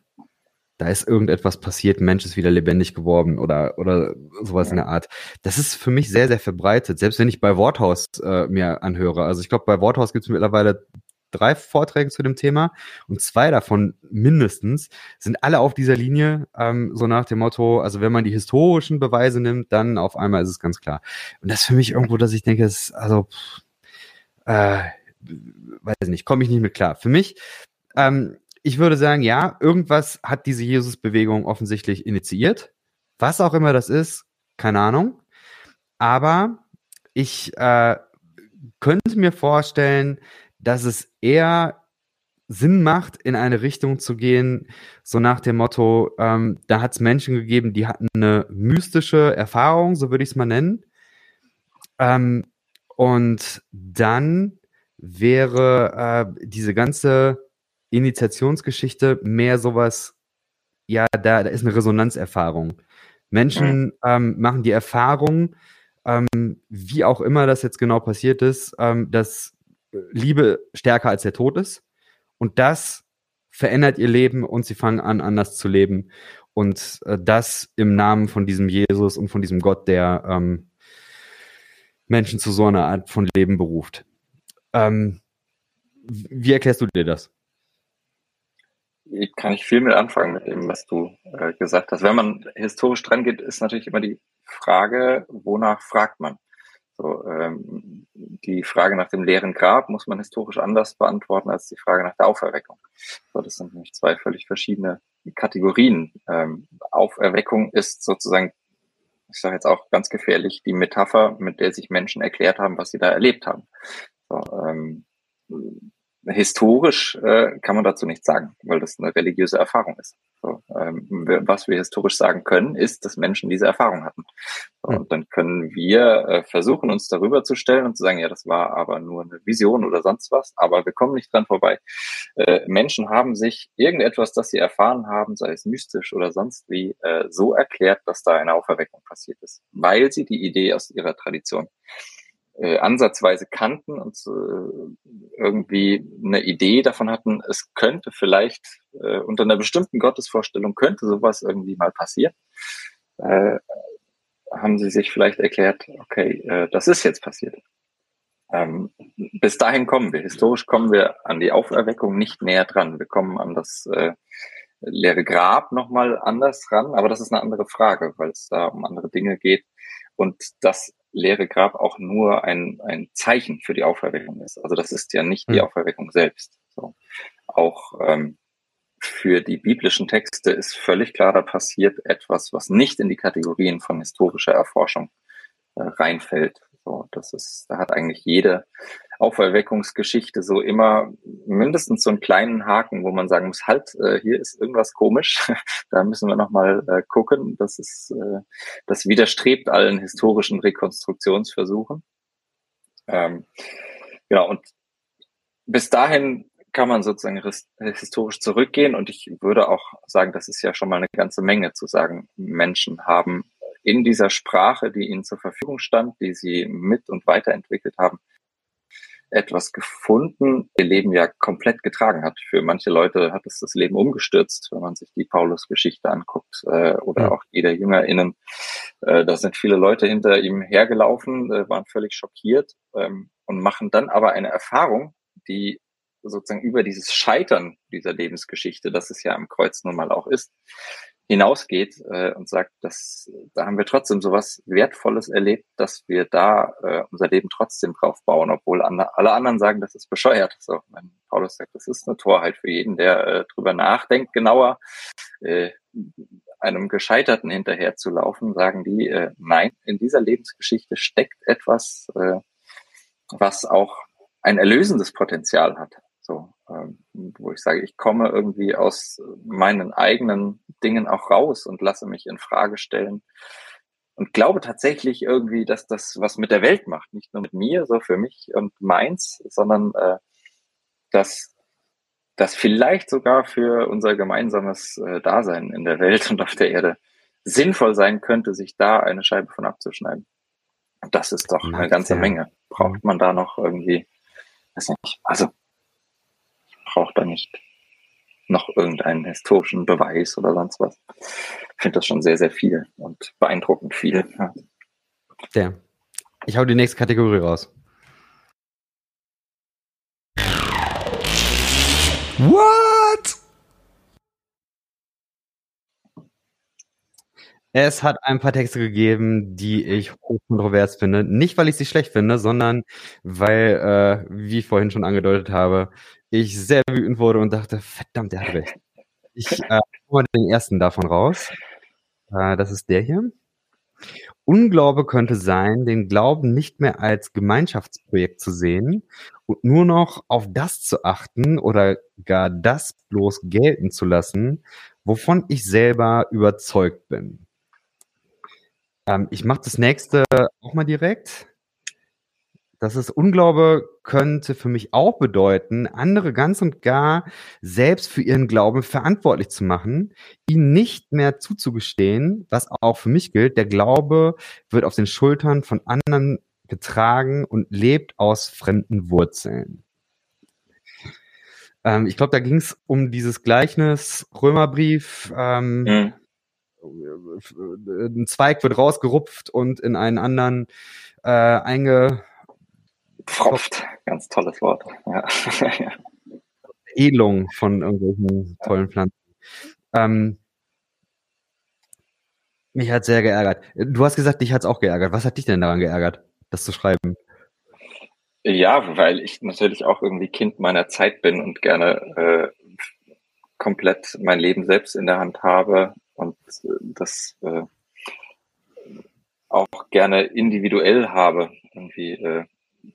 da ist irgendetwas passiert, ein Mensch ist wieder lebendig geworden oder, oder sowas ja. in der Art. Das ist für mich sehr, sehr verbreitet. Selbst wenn ich bei Worthaus äh, mir anhöre. Also ich glaube, bei Worthaus gibt es mittlerweile drei Vorträge zu dem Thema und zwei davon mindestens sind alle auf dieser Linie, ähm, so nach dem Motto, also wenn man die historischen Beweise nimmt, dann auf einmal ist es ganz klar. Und das ist für mich irgendwo, dass ich denke, es, also, äh, weiß nicht, komme ich nicht mit klar. Für mich ähm, ich würde sagen, ja, irgendwas hat diese Jesus-Bewegung offensichtlich initiiert. Was auch immer das ist, keine Ahnung. Aber ich äh, könnte mir vorstellen, dass es eher Sinn macht, in eine Richtung zu gehen, so nach dem Motto, ähm, da hat es Menschen gegeben, die hatten eine mystische Erfahrung, so würde ich es mal nennen. Ähm, und dann wäre äh, diese ganze Initiationsgeschichte mehr sowas, ja, da, da ist eine Resonanzerfahrung. Menschen ähm, machen die Erfahrung, ähm, wie auch immer das jetzt genau passiert ist, ähm, dass Liebe stärker als der Tod ist. Und das verändert ihr Leben und sie fangen an, anders zu leben. Und äh, das im Namen von diesem Jesus und von diesem Gott, der ähm, Menschen zu so einer Art von Leben beruft. Ähm, wie erklärst du dir das? Kann ich viel mit anfangen mit dem, was du äh, gesagt hast. Wenn man historisch dran geht, ist natürlich immer die Frage, wonach fragt man? So, ähm, die Frage nach dem leeren Grab muss man historisch anders beantworten als die Frage nach der Auferweckung. So, das sind nämlich zwei völlig verschiedene Kategorien. Ähm, Auferweckung ist sozusagen, ich sage jetzt auch ganz gefährlich, die Metapher, mit der sich Menschen erklärt haben, was sie da erlebt haben. So, ähm, historisch äh, kann man dazu nichts sagen, weil das eine religiöse Erfahrung ist. So, ähm, was wir historisch sagen können, ist, dass Menschen diese Erfahrung hatten. So, hm. und dann können wir äh, versuchen, uns darüber zu stellen und zu sagen, ja, das war aber nur eine Vision oder sonst was, aber wir kommen nicht dran vorbei. Äh, Menschen haben sich irgendetwas, das sie erfahren haben, sei es mystisch oder sonst wie, äh, so erklärt, dass da eine Auferweckung passiert ist, weil sie die Idee aus ihrer Tradition äh, ansatzweise kannten und äh, irgendwie eine Idee davon hatten, es könnte vielleicht äh, unter einer bestimmten Gottesvorstellung könnte sowas irgendwie mal passieren, äh, haben sie sich vielleicht erklärt, okay, äh, das ist jetzt passiert. Ähm, bis dahin kommen wir. Historisch kommen wir an die Auferweckung nicht näher dran. Wir kommen an das äh, leere Grab nochmal anders ran, aber das ist eine andere Frage, weil es da um andere Dinge geht. Und das leere Grab auch nur ein, ein Zeichen für die Auferweckung ist. Also das ist ja nicht die hm. Auferweckung selbst. So. Auch ähm, für die biblischen Texte ist völlig klar, da passiert etwas, was nicht in die Kategorien von historischer Erforschung äh, reinfällt. So, das ist, da hat eigentlich jede Auferweckungsgeschichte so immer mindestens so einen kleinen Haken, wo man sagen muss, halt, äh, hier ist irgendwas komisch, da müssen wir nochmal äh, gucken. Das ist, äh, das widerstrebt allen historischen Rekonstruktionsversuchen. Ähm, genau, und bis dahin kann man sozusagen historisch zurückgehen und ich würde auch sagen, das ist ja schon mal eine ganze Menge zu sagen. Menschen haben in dieser Sprache, die ihnen zur Verfügung stand, die sie mit und weiterentwickelt haben, etwas gefunden, ihr Leben ja komplett getragen hat. Für manche Leute hat es das Leben umgestürzt, wenn man sich die Paulus-Geschichte anguckt äh, oder ja. auch jeder JüngerInnen. Äh, da sind viele Leute hinter ihm hergelaufen, äh, waren völlig schockiert ähm, und machen dann aber eine Erfahrung, die sozusagen über dieses Scheitern dieser Lebensgeschichte, das es ja am Kreuz nun mal auch ist, hinausgeht äh, und sagt, dass da haben wir trotzdem sowas Wertvolles erlebt, dass wir da äh, unser Leben trotzdem drauf bauen, obwohl andre, alle anderen sagen, das ist bescheuert. So, wenn Paulus sagt, das ist eine Torheit für jeden, der äh, drüber nachdenkt, genauer äh, einem Gescheiterten hinterher zu laufen, sagen die, äh, nein, in dieser Lebensgeschichte steckt etwas, äh, was auch ein erlösendes Potenzial hat. So, ähm, wo ich sage, ich komme irgendwie aus meinen eigenen Dingen auch raus und lasse mich in Frage stellen und glaube tatsächlich irgendwie, dass das was mit der Welt macht, nicht nur mit mir, so für mich und meins, sondern äh, dass das vielleicht sogar für unser gemeinsames äh, Dasein in der Welt und auf der Erde sinnvoll sein könnte, sich da eine Scheibe von abzuschneiden. Und das ist doch eine ganze Menge. Braucht man da noch irgendwie, weiß nicht, also braucht da nicht noch irgendeinen historischen Beweis oder sonst was. Ich finde das schon sehr, sehr viel und beeindruckend viel. Ja. ja. Ich hau die nächste Kategorie raus. What? Es hat ein paar Texte gegeben, die ich hochkontrovers finde. Nicht, weil ich sie schlecht finde, sondern weil, äh, wie ich vorhin schon angedeutet habe, ich sehr wütend wurde und dachte, verdammt, der hat recht. Ich äh, hole den ersten davon raus. Äh, das ist der hier. Unglaube könnte sein, den Glauben nicht mehr als Gemeinschaftsprojekt zu sehen und nur noch auf das zu achten oder gar das bloß gelten zu lassen, wovon ich selber überzeugt bin. Ähm, ich mache das nächste auch mal direkt. Das ist Unglaube könnte für mich auch bedeuten, andere ganz und gar selbst für ihren Glauben verantwortlich zu machen, ihnen nicht mehr zuzugestehen, was auch für mich gilt. Der Glaube wird auf den Schultern von anderen getragen und lebt aus fremden Wurzeln. Ähm, ich glaube, da ging es um dieses Gleichnis Römerbrief. Ähm, mhm ein Zweig wird rausgerupft und in einen anderen äh, einge Pfropft, ganz tolles Wort. Ja. Edelung von irgendwelchen tollen Pflanzen. Ähm, mich hat sehr geärgert. Du hast gesagt, dich hat es auch geärgert. Was hat dich denn daran geärgert, das zu schreiben? Ja, weil ich natürlich auch irgendwie Kind meiner Zeit bin und gerne äh, komplett mein Leben selbst in der Hand habe und äh, das äh, auch gerne individuell habe. Irgendwie äh,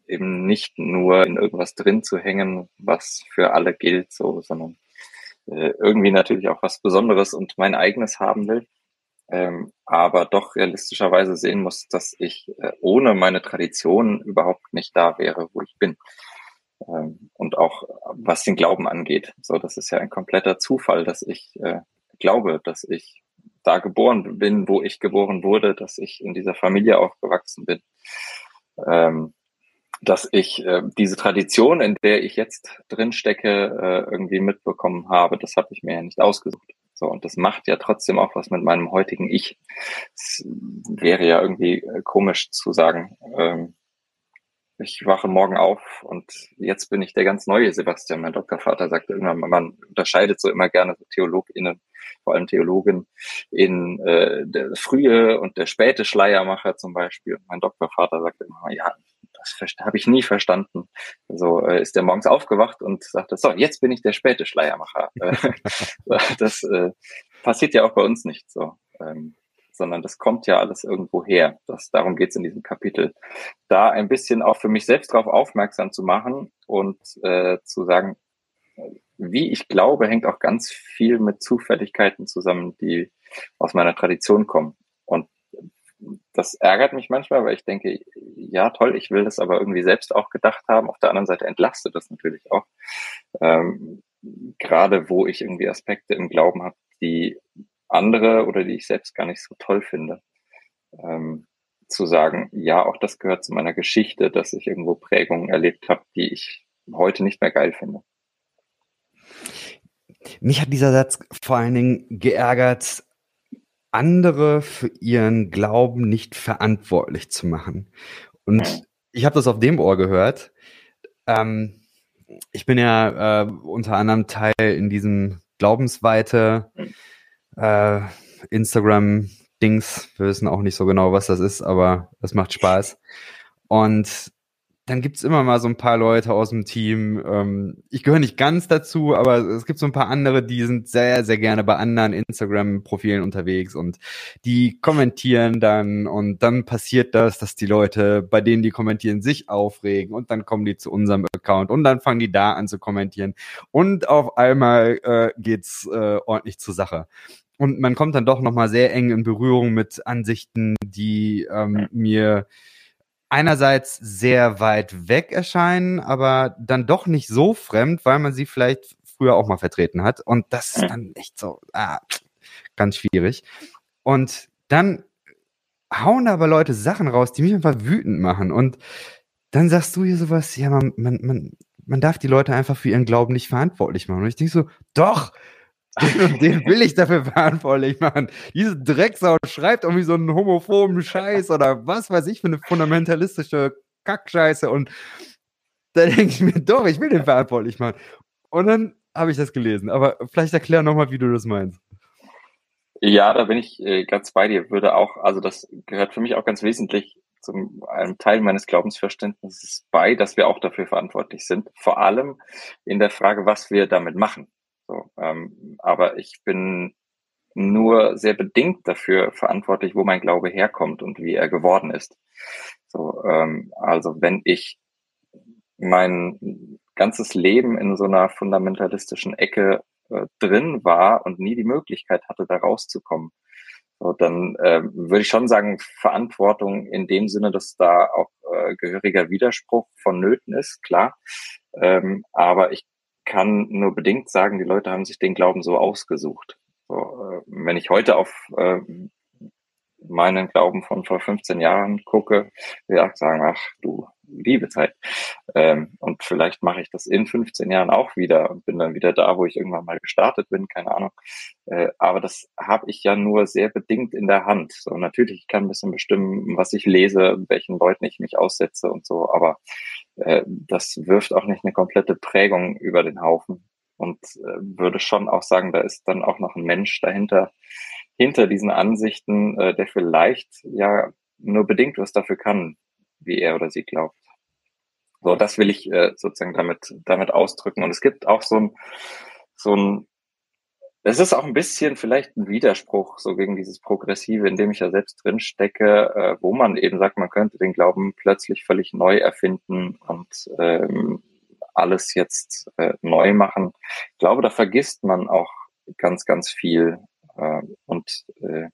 eben nicht nur in irgendwas drin zu hängen, was für alle gilt, so, sondern äh, irgendwie natürlich auch was Besonderes und mein eigenes haben will. Ähm, aber doch realistischerweise sehen muss, dass ich äh, ohne meine Tradition überhaupt nicht da wäre, wo ich bin. Ähm, und auch was den Glauben angeht. So, das ist ja ein kompletter Zufall, dass ich äh, glaube, dass ich da geboren bin, wo ich geboren wurde, dass ich in dieser Familie aufgewachsen bin. Ähm, dass ich äh, diese Tradition, in der ich jetzt drin stecke, äh, irgendwie mitbekommen habe. Das habe ich mir ja nicht ausgesucht. So, und das macht ja trotzdem auch was mit meinem heutigen Ich. Es wäre ja irgendwie äh, komisch zu sagen, ähm, ich wache morgen auf und jetzt bin ich der ganz neue Sebastian. Mein Doktorvater sagte irgendwann, man unterscheidet so immer gerne TheologInnen, vor allem Theologen, in äh, der frühe und der späte Schleiermacher zum Beispiel. Mein Doktorvater sagte immer, ja, das habe ich nie verstanden. So äh, ist er morgens aufgewacht und sagte, so, jetzt bin ich der späte Schleiermacher. Äh, das äh, passiert ja auch bei uns nicht so. Ähm, sondern das kommt ja alles irgendwo her. Das, darum geht es in diesem Kapitel. Da ein bisschen auch für mich selbst darauf aufmerksam zu machen und äh, zu sagen, wie ich glaube, hängt auch ganz viel mit Zufälligkeiten zusammen, die aus meiner Tradition kommen das ärgert mich manchmal, weil ich denke, ja, toll, ich will das aber irgendwie selbst auch gedacht haben. Auf der anderen Seite entlastet das natürlich auch. Ähm, gerade wo ich irgendwie Aspekte im Glauben habe, die andere oder die ich selbst gar nicht so toll finde. Ähm, zu sagen, ja, auch das gehört zu meiner Geschichte, dass ich irgendwo Prägungen erlebt habe, die ich heute nicht mehr geil finde. Mich hat dieser Satz vor allen Dingen geärgert, andere für ihren Glauben nicht verantwortlich zu machen. Und ich habe das auf dem Ohr gehört. Ähm, ich bin ja äh, unter anderem Teil in diesem Glaubensweite äh, Instagram-Dings. Wir wissen auch nicht so genau, was das ist, aber es macht Spaß. Und dann gibt's immer mal so ein paar Leute aus dem Team. Ähm, ich gehöre nicht ganz dazu, aber es gibt so ein paar andere, die sind sehr, sehr gerne bei anderen Instagram-Profilen unterwegs und die kommentieren dann und dann passiert das, dass die Leute, bei denen die kommentieren, sich aufregen und dann kommen die zu unserem Account und dann fangen die da an zu kommentieren und auf einmal äh, geht's äh, ordentlich zur Sache. Und man kommt dann doch nochmal sehr eng in Berührung mit Ansichten, die ähm, mir einerseits sehr weit weg erscheinen, aber dann doch nicht so fremd, weil man sie vielleicht früher auch mal vertreten hat. Und das ist dann echt so ah, ganz schwierig. Und dann hauen aber Leute Sachen raus, die mich einfach wütend machen. Und dann sagst du hier sowas, ja, man, man, man, man darf die Leute einfach für ihren Glauben nicht verantwortlich machen. Und ich denke so, doch, den, will ich dafür verantwortlich machen. Diese Drecksau schreibt irgendwie so einen homophoben Scheiß oder was weiß ich für eine fundamentalistische Kackscheiße und da denke ich mir, doch, ich will den verantwortlich machen. Und dann habe ich das gelesen. Aber vielleicht erklär nochmal, wie du das meinst. Ja, da bin ich äh, ganz bei dir. Würde auch, also das gehört für mich auch ganz wesentlich zum einem Teil meines Glaubensverständnisses bei, dass wir auch dafür verantwortlich sind. Vor allem in der Frage, was wir damit machen. So, ähm, aber ich bin nur sehr bedingt dafür verantwortlich, wo mein Glaube herkommt und wie er geworden ist. So, ähm, also wenn ich mein ganzes Leben in so einer fundamentalistischen Ecke äh, drin war und nie die Möglichkeit hatte, da rauszukommen, so, dann äh, würde ich schon sagen, Verantwortung in dem Sinne, dass da auch äh, gehöriger Widerspruch vonnöten ist, klar. Ähm, aber ich kann nur bedingt sagen, die Leute haben sich den Glauben so ausgesucht. So, äh, wenn ich heute auf äh, meinen Glauben von vor 15 Jahren gucke, ja, sagen, ach du liebe Zeit. Ähm, und vielleicht mache ich das in 15 Jahren auch wieder und bin dann wieder da, wo ich irgendwann mal gestartet bin, keine Ahnung. Äh, aber das habe ich ja nur sehr bedingt in der Hand. So natürlich, ich kann ein bisschen bestimmen, was ich lese, welchen Leuten ich mich aussetze und so, aber äh, das wirft auch nicht eine komplette Prägung über den Haufen und äh, würde schon auch sagen, da ist dann auch noch ein Mensch dahinter, hinter diesen Ansichten, äh, der vielleicht ja nur bedingt was dafür kann, wie er oder sie glaubt. So, das will ich äh, sozusagen damit, damit ausdrücken. Und es gibt auch so ein, so ein, es ist auch ein bisschen vielleicht ein Widerspruch so gegen dieses Progressive, in dem ich ja selbst drin stecke, äh, wo man eben sagt, man könnte den Glauben plötzlich völlig neu erfinden und ähm, alles jetzt äh, neu machen. Ich glaube, da vergisst man auch ganz, ganz viel äh, und äh,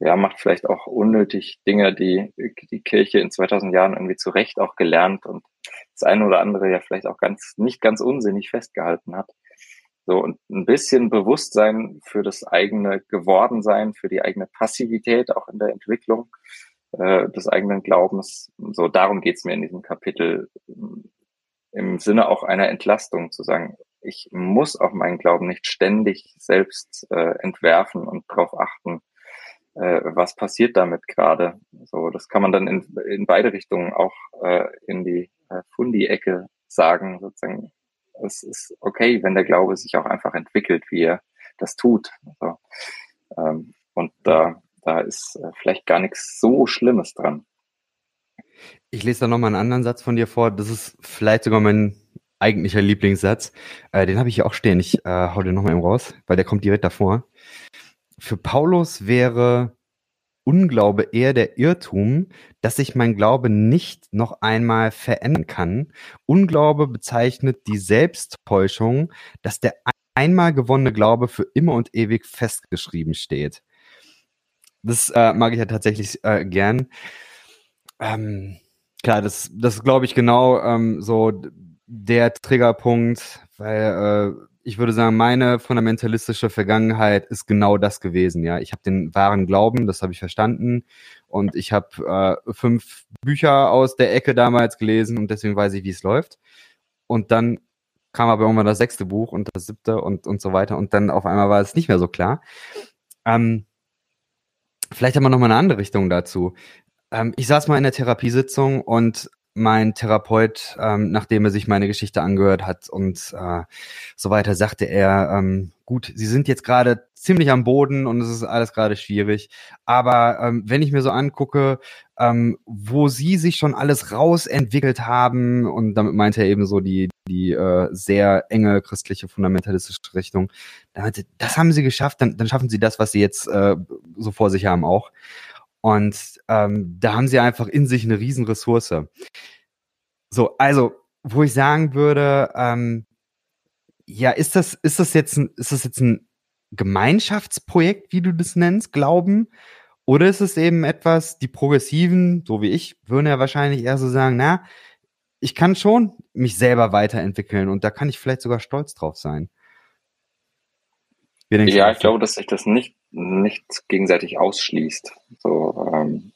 ja, macht vielleicht auch unnötig Dinge, die die Kirche in 2000 Jahren irgendwie zu Recht auch gelernt und das eine oder andere ja vielleicht auch ganz, nicht ganz unsinnig festgehalten hat. So, und ein bisschen Bewusstsein für das eigene Gewordensein, für die eigene Passivität auch in der Entwicklung äh, des eigenen Glaubens. So, darum geht's mir in diesem Kapitel im Sinne auch einer Entlastung zu sagen, ich muss auch meinen Glauben nicht ständig selbst äh, entwerfen und darauf achten, äh, was passiert damit gerade. So, das kann man dann in, in beide Richtungen auch äh, in die äh, Fundi-Ecke sagen, sozusagen. Es ist okay, wenn der Glaube sich auch einfach entwickelt, wie er das tut. Also, ähm, und da, da ist äh, vielleicht gar nichts so Schlimmes dran. Ich lese da nochmal einen anderen Satz von dir vor. Das ist vielleicht sogar mein eigentlicher Lieblingssatz. Äh, den habe ich hier auch stehen. Ich äh, hau den nochmal eben raus, weil der kommt direkt davor für Paulus wäre Unglaube eher der Irrtum, dass sich mein Glaube nicht noch einmal verändern kann. Unglaube bezeichnet die Selbsttäuschung, dass der einmal gewonnene Glaube für immer und ewig festgeschrieben steht. Das äh, mag ich ja tatsächlich äh, gern. Ähm, klar, das, das glaube ich genau ähm, so der Triggerpunkt, weil äh, ich würde sagen, meine fundamentalistische Vergangenheit ist genau das gewesen. Ja, ich habe den wahren Glauben, das habe ich verstanden, und ich habe äh, fünf Bücher aus der Ecke damals gelesen und deswegen weiß ich, wie es läuft. Und dann kam aber irgendwann das sechste Buch und das siebte und und so weiter und dann auf einmal war es nicht mehr so klar. Ähm, vielleicht haben wir noch mal eine andere Richtung dazu. Ähm, ich saß mal in der Therapiesitzung und mein Therapeut, ähm, nachdem er sich meine Geschichte angehört hat und äh, so weiter, sagte er, ähm, gut, Sie sind jetzt gerade ziemlich am Boden und es ist alles gerade schwierig. Aber ähm, wenn ich mir so angucke, ähm, wo Sie sich schon alles rausentwickelt haben, und damit meinte er eben so die, die äh, sehr enge christliche fundamentalistische Richtung, damit, das haben Sie geschafft, dann, dann schaffen Sie das, was Sie jetzt äh, so vor sich haben auch. Und ähm, da haben sie einfach in sich eine Riesenressource. So, also, wo ich sagen würde, ähm, ja, ist das, ist das jetzt ein, ist das jetzt ein Gemeinschaftsprojekt, wie du das nennst, Glauben? Oder ist es eben etwas, die Progressiven, so wie ich, würden ja wahrscheinlich eher so sagen, na, ich kann schon mich selber weiterentwickeln und da kann ich vielleicht sogar stolz drauf sein. Ja, ich glaube, dass sich das nicht, nicht gegenseitig ausschließt. So, ähm,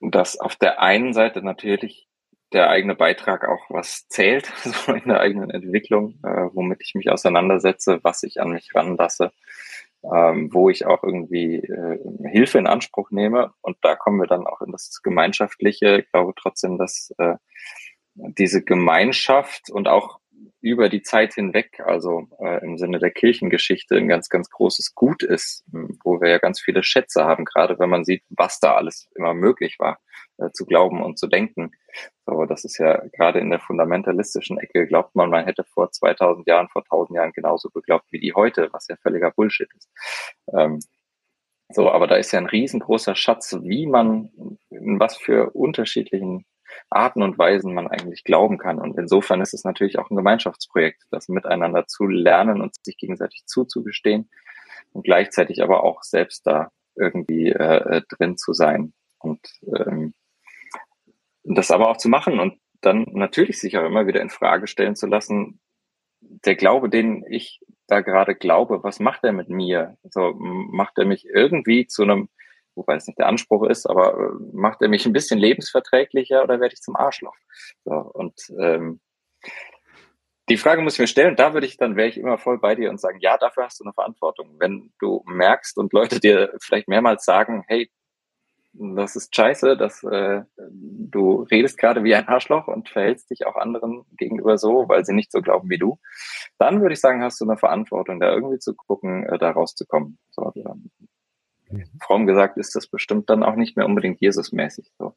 dass auf der einen Seite natürlich der eigene Beitrag auch was zählt, so in der eigenen Entwicklung, äh, womit ich mich auseinandersetze, was ich an mich ranlasse, ähm, wo ich auch irgendwie äh, Hilfe in Anspruch nehme. Und da kommen wir dann auch in das Gemeinschaftliche. Ich glaube trotzdem, dass äh, diese Gemeinschaft und auch über die Zeit hinweg, also äh, im Sinne der Kirchengeschichte, ein ganz, ganz großes Gut ist, wo wir ja ganz viele Schätze haben, gerade wenn man sieht, was da alles immer möglich war, äh, zu glauben und zu denken. So, das ist ja gerade in der fundamentalistischen Ecke, glaubt man, man hätte vor 2000 Jahren, vor 1000 Jahren genauso geglaubt wie die heute, was ja völliger Bullshit ist. Ähm, so, aber da ist ja ein riesengroßer Schatz, wie man in was für unterschiedlichen Arten und Weisen man eigentlich glauben kann. Und insofern ist es natürlich auch ein Gemeinschaftsprojekt, das miteinander zu lernen und sich gegenseitig zuzugestehen und gleichzeitig aber auch selbst da irgendwie äh, drin zu sein und ähm, das aber auch zu machen und dann natürlich sich auch immer wieder in Frage stellen zu lassen, der Glaube, den ich da gerade glaube, was macht er mit mir? Also macht er mich irgendwie zu einem wobei es nicht der Anspruch ist, aber äh, macht er mich ein bisschen lebensverträglicher oder werde ich zum Arschloch? So, und ähm, die Frage muss ich mir stellen, da würde ich, dann wäre ich immer voll bei dir und sagen, ja, dafür hast du eine Verantwortung. Wenn du merkst und Leute dir vielleicht mehrmals sagen, hey, das ist scheiße, dass äh, du redest gerade wie ein Arschloch und verhältst dich auch anderen gegenüber so, weil sie nicht so glauben wie du, dann würde ich sagen, hast du eine Verantwortung, da irgendwie zu gucken, äh, da rauszukommen. So. Fromm gesagt ist das bestimmt dann auch nicht mehr unbedingt Jesusmäßig so.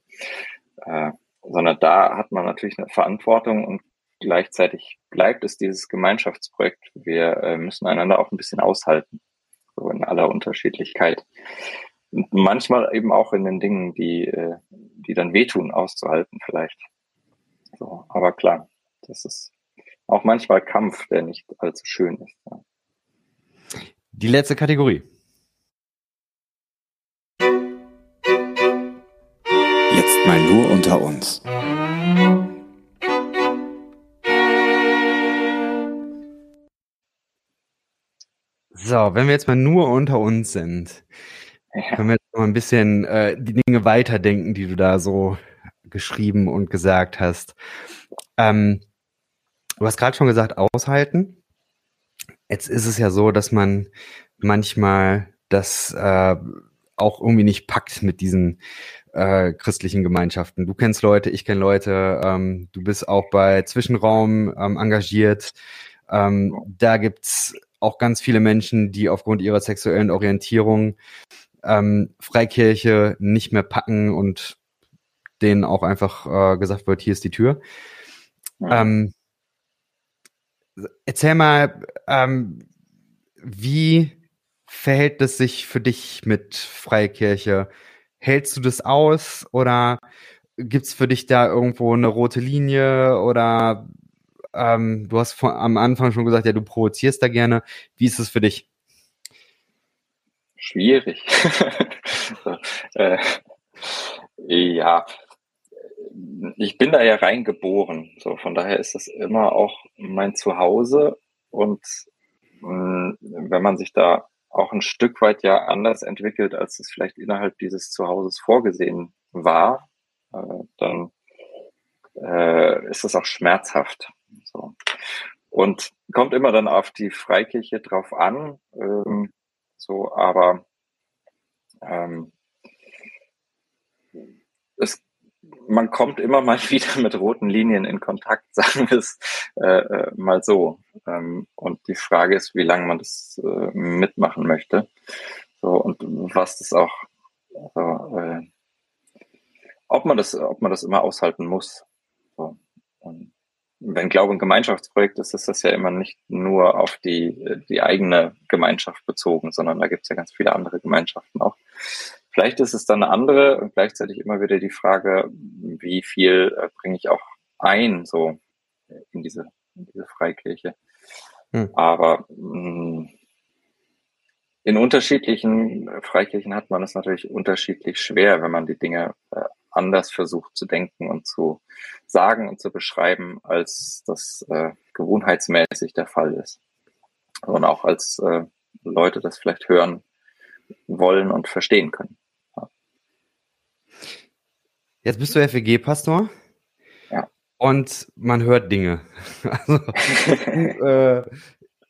Äh, sondern da hat man natürlich eine Verantwortung und gleichzeitig bleibt es dieses Gemeinschaftsprojekt. Wir äh, müssen einander auch ein bisschen aushalten, so in aller Unterschiedlichkeit. Und manchmal eben auch in den Dingen, die, äh, die dann wehtun, auszuhalten vielleicht. So, aber klar, das ist auch manchmal Kampf, der nicht allzu schön ist. Ja. Die letzte Kategorie. Mal nur unter uns. So, wenn wir jetzt mal nur unter uns sind, können wir jetzt mal ein bisschen äh, die Dinge weiterdenken, die du da so geschrieben und gesagt hast. Ähm, du hast gerade schon gesagt, aushalten. Jetzt ist es ja so, dass man manchmal das äh, auch irgendwie nicht packt mit diesen äh, christlichen Gemeinschaften. Du kennst Leute, ich kenne Leute, ähm, du bist auch bei Zwischenraum ähm, engagiert. Ähm, da gibt's auch ganz viele Menschen, die aufgrund ihrer sexuellen Orientierung ähm, Freikirche nicht mehr packen und denen auch einfach äh, gesagt wird, hier ist die Tür. Ja. Ähm, erzähl mal, ähm, wie verhält es sich für dich mit Freikirche? Hältst du das aus oder gibt es für dich da irgendwo eine rote Linie oder ähm, du hast von, am Anfang schon gesagt, ja, du provozierst da gerne. Wie ist es für dich? Schwierig. äh, ja, ich bin da ja reingeboren. So, von daher ist das immer auch mein Zuhause. Und mh, mm, wenn man sich da auch ein Stück weit ja anders entwickelt, als es vielleicht innerhalb dieses Zuhauses vorgesehen war, äh, dann äh, ist es auch schmerzhaft. So. Und kommt immer dann auf die Freikirche drauf an, ähm, so, aber ähm, es man kommt immer mal wieder mit roten Linien in Kontakt, sagen wir es äh, äh, mal so. Ähm, und die Frage ist, wie lange man das äh, mitmachen möchte. So, und was das auch, also, äh, ob man das, ob man das immer aushalten muss. So. Und wenn Glaube ein Gemeinschaftsprojekt ist, ist das ja immer nicht nur auf die, die eigene Gemeinschaft bezogen, sondern da gibt es ja ganz viele andere Gemeinschaften auch. Vielleicht ist es dann eine andere und gleichzeitig immer wieder die Frage, wie viel äh, bringe ich auch ein, so in diese, in diese Freikirche. Hm. Aber mh, mm, in unterschiedlichen Freikirchen hat man es natürlich unterschiedlich schwer, wenn man die Dinge äh, anders versucht zu denken und zu sagen und zu beschreiben, als das äh, gewohnheitsmäßig der Fall ist. Und auch als äh, Leute das vielleicht hören wollen und verstehen können. Jetzt bist du FEG-Pastor. Ja. Und man hört Dinge. Also, äh,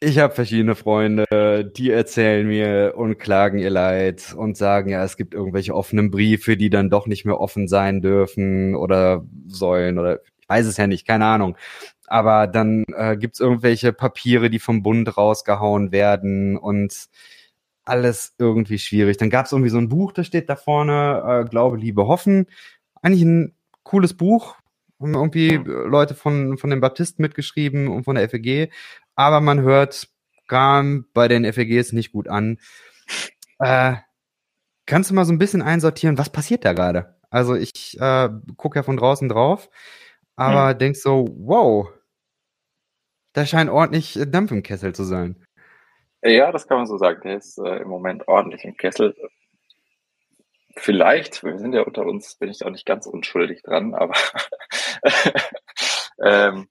ich habe verschiedene Freunde, die erzählen mir und klagen ihr Leid und sagen, ja, es gibt irgendwelche offenen Briefe, die dann doch nicht mehr offen sein dürfen oder sollen oder ich weiß es ja nicht, keine Ahnung. Aber dann äh, gibt es irgendwelche Papiere, die vom Bund rausgehauen werden und alles irgendwie schwierig. Dann gab es irgendwie so ein Buch, das steht da vorne, äh, Glaube, Liebe, Hoffen. Eigentlich ein cooles Buch, haben irgendwie Leute von, von den Baptisten mitgeschrieben und von der FEG aber man hört, kam bei den FEGs nicht gut an. Äh, kannst du mal so ein bisschen einsortieren, was passiert da gerade? Also ich äh, gucke ja von draußen drauf, aber hm. denk so, wow, da scheint ordentlich Dampf im Kessel zu sein. Ja, das kann man so sagen. Der ist äh, im Moment ordentlich im Kessel. Vielleicht, wir sind ja unter uns, bin ich auch nicht ganz unschuldig dran, aber ähm,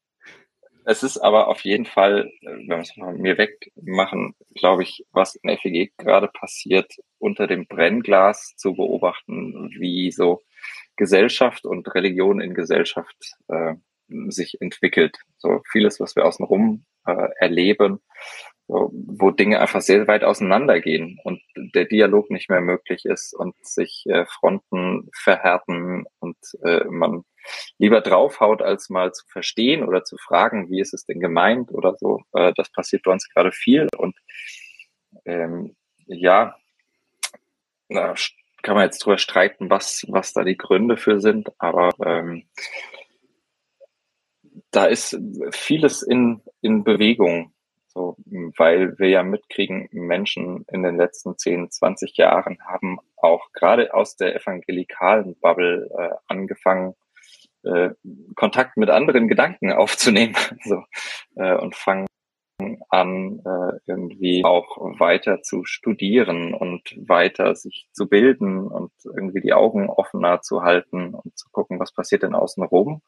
es ist aber auf jeden Fall, wenn wir es von mir wegmachen, glaube ich, was in FEG gerade passiert, unter dem Brennglas zu beobachten, wie so Gesellschaft und Religion in Gesellschaft äh, sich entwickelt. So vieles, was wir außenrum äh, erleben, wo Dinge einfach sehr weit auseinandergehen und der Dialog nicht mehr möglich ist und sich äh, Fronten verhärten und äh, man lieber draufhaut, als mal zu verstehen oder zu fragen, wie ist es denn gemeint oder so. Äh, das passiert bei uns gerade viel und ähm, ja, na, kann man jetzt drüber streiten, was, was da die Gründe für sind, aber ähm, da ist vieles in, in Bewegung. So, weil wir ja mitkriegen, Menschen in den letzten 10, 20 Jahren haben auch gerade aus der evangelikalen Bubble äh, angefangen, äh, Kontakt mit anderen Gedanken aufzunehmen so, äh, und fangen an, äh, irgendwie auch weiter zu studieren und weiter sich zu bilden und irgendwie die Augen offener zu halten und zu gucken, was passiert denn außen rum.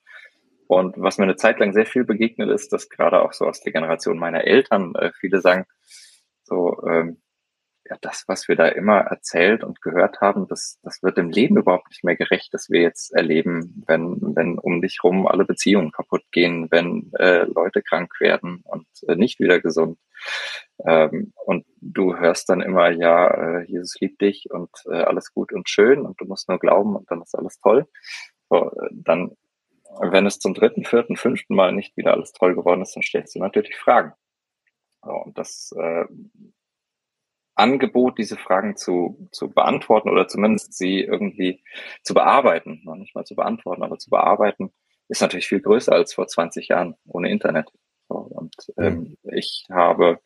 Und was mir eine Zeit lang sehr viel begegnet ist, dass gerade auch so aus der Generation meiner Eltern äh, viele sagen, so, ähm, ja, das, was wir da immer erzählt und gehört haben, das, das wird dem Leben überhaupt nicht mehr gerecht, dass wir jetzt erleben, wenn, wenn um dich rum alle Beziehungen kaputt gehen, wenn äh, Leute krank werden und äh, nicht wieder gesund. Ähm, und du hörst dann immer, ja, äh, Jesus liebt dich und äh, alles gut und schön und du musst nur glauben und dann ist alles toll. So, äh, dann, wenn es zum dritten, vierten, fünften Mal nicht wieder alles toll geworden ist, dann stellst du natürlich Fragen. So, und das äh, Angebot, diese Fragen zu, zu beantworten oder zumindest sie irgendwie zu bearbeiten, noch nicht mal zu beantworten, aber zu bearbeiten, ist natürlich viel größer als vor 20 Jahren ohne Internet. So, und ähm, ich habe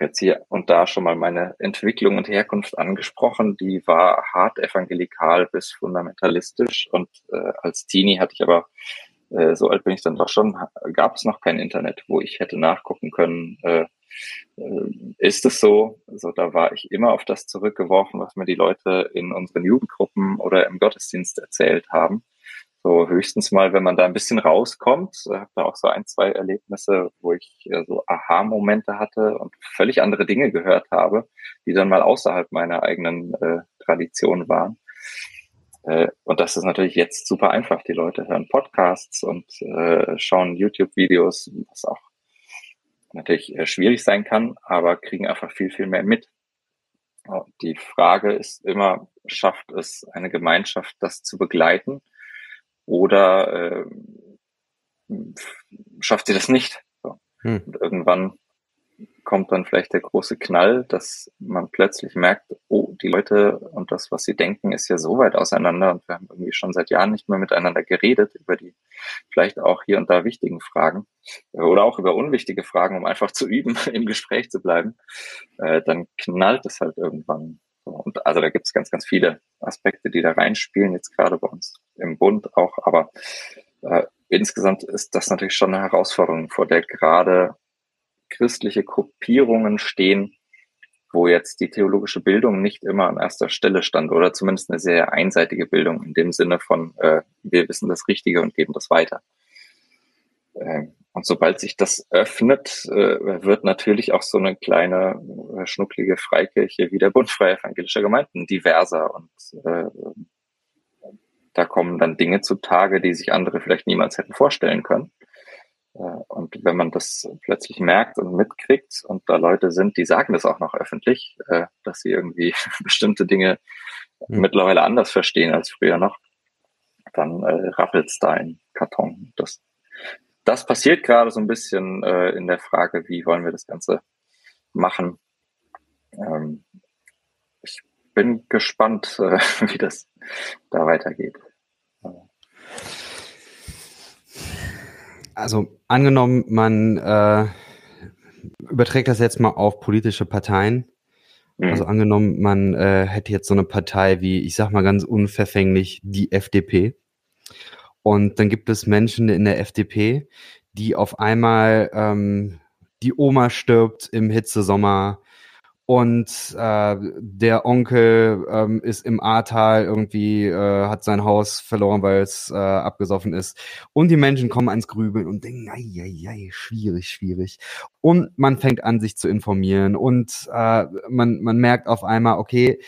jetzt hier und da schon mal meine Entwicklung und Herkunft angesprochen. Die war hart evangelikal bis fundamentalistisch und äh, als Teenie hatte ich aber äh, so alt bin ich dann doch schon, gab es noch kein Internet, wo ich hätte nachgucken können, äh, äh, ist es so. Also da war ich immer auf das zurückgeworfen, was mir die Leute in unseren Jugendgruppen oder im Gottesdienst erzählt haben. So höchstens mal, wenn man da ein bisschen rauskommt, ich habe da auch so ein, zwei Erlebnisse, wo ich so Aha-Momente hatte und völlig andere Dinge gehört habe, die dann mal außerhalb meiner eigenen äh, Tradition waren. Äh, und das ist natürlich jetzt super einfach. Die Leute hören Podcasts und äh, schauen YouTube-Videos, was auch natürlich äh, schwierig sein kann, aber kriegen einfach viel, viel mehr mit. Die Frage ist immer, schafft es eine Gemeinschaft, das zu begleiten? Oder äh, schafft sie das nicht. So. Hm. Und irgendwann kommt dann vielleicht der große Knall, dass man plötzlich merkt, oh, die Leute und das, was sie denken, ist ja so weit auseinander und wir haben irgendwie schon seit Jahren nicht mehr miteinander geredet über die vielleicht auch hier und da wichtigen Fragen oder auch über unwichtige Fragen, um einfach zu üben, im Gespräch zu bleiben, äh, dann knallt es halt irgendwann. Und also da gibt es ganz, ganz viele Aspekte, die da reinspielen, jetzt gerade bei uns im Bund auch, aber äh, insgesamt ist das natürlich schon eine Herausforderung, vor der gerade christliche Gruppierungen stehen, wo jetzt die theologische Bildung nicht immer an erster Stelle stand oder zumindest eine sehr einseitige Bildung in dem Sinne von, äh, wir wissen das Richtige und geben das weiter. Äh, und sobald sich das öffnet, äh, wird natürlich auch so eine kleine äh, schnucklige Freikirche wie der Bund Freier Evangelischer Gemeinden diverser und äh, da kommen dann Dinge zutage, die sich andere vielleicht niemals hätten vorstellen können. Und wenn man das plötzlich merkt und mitkriegt und da Leute sind, die sagen das auch noch öffentlich, dass sie irgendwie bestimmte Dinge mhm. mittlerweile anders verstehen als früher noch, dann äh, es da in Karton. Das, das passiert gerade so ein bisschen äh, in der Frage, wie wollen wir das Ganze machen. Ähm, ich bin gespannt, äh, wie das da weitergeht. Also angenommen, man äh, überträgt das jetzt mal auf politische Parteien. Mhm. Also angenommen, man äh, hätte jetzt so eine Partei wie, ich sag mal ganz unverfänglich, die FDP. Und dann gibt es Menschen in der FDP, die auf einmal ähm, die Oma stirbt im Hitzesommer, und äh, der Onkel ähm, ist im Ahrtal irgendwie, äh, hat sein Haus verloren, weil es äh, abgesoffen ist. Und die Menschen kommen ans Grübeln und denken, ei, ei, ei, schwierig, schwierig. Und man fängt an, sich zu informieren und äh, man, man merkt auf einmal, okay,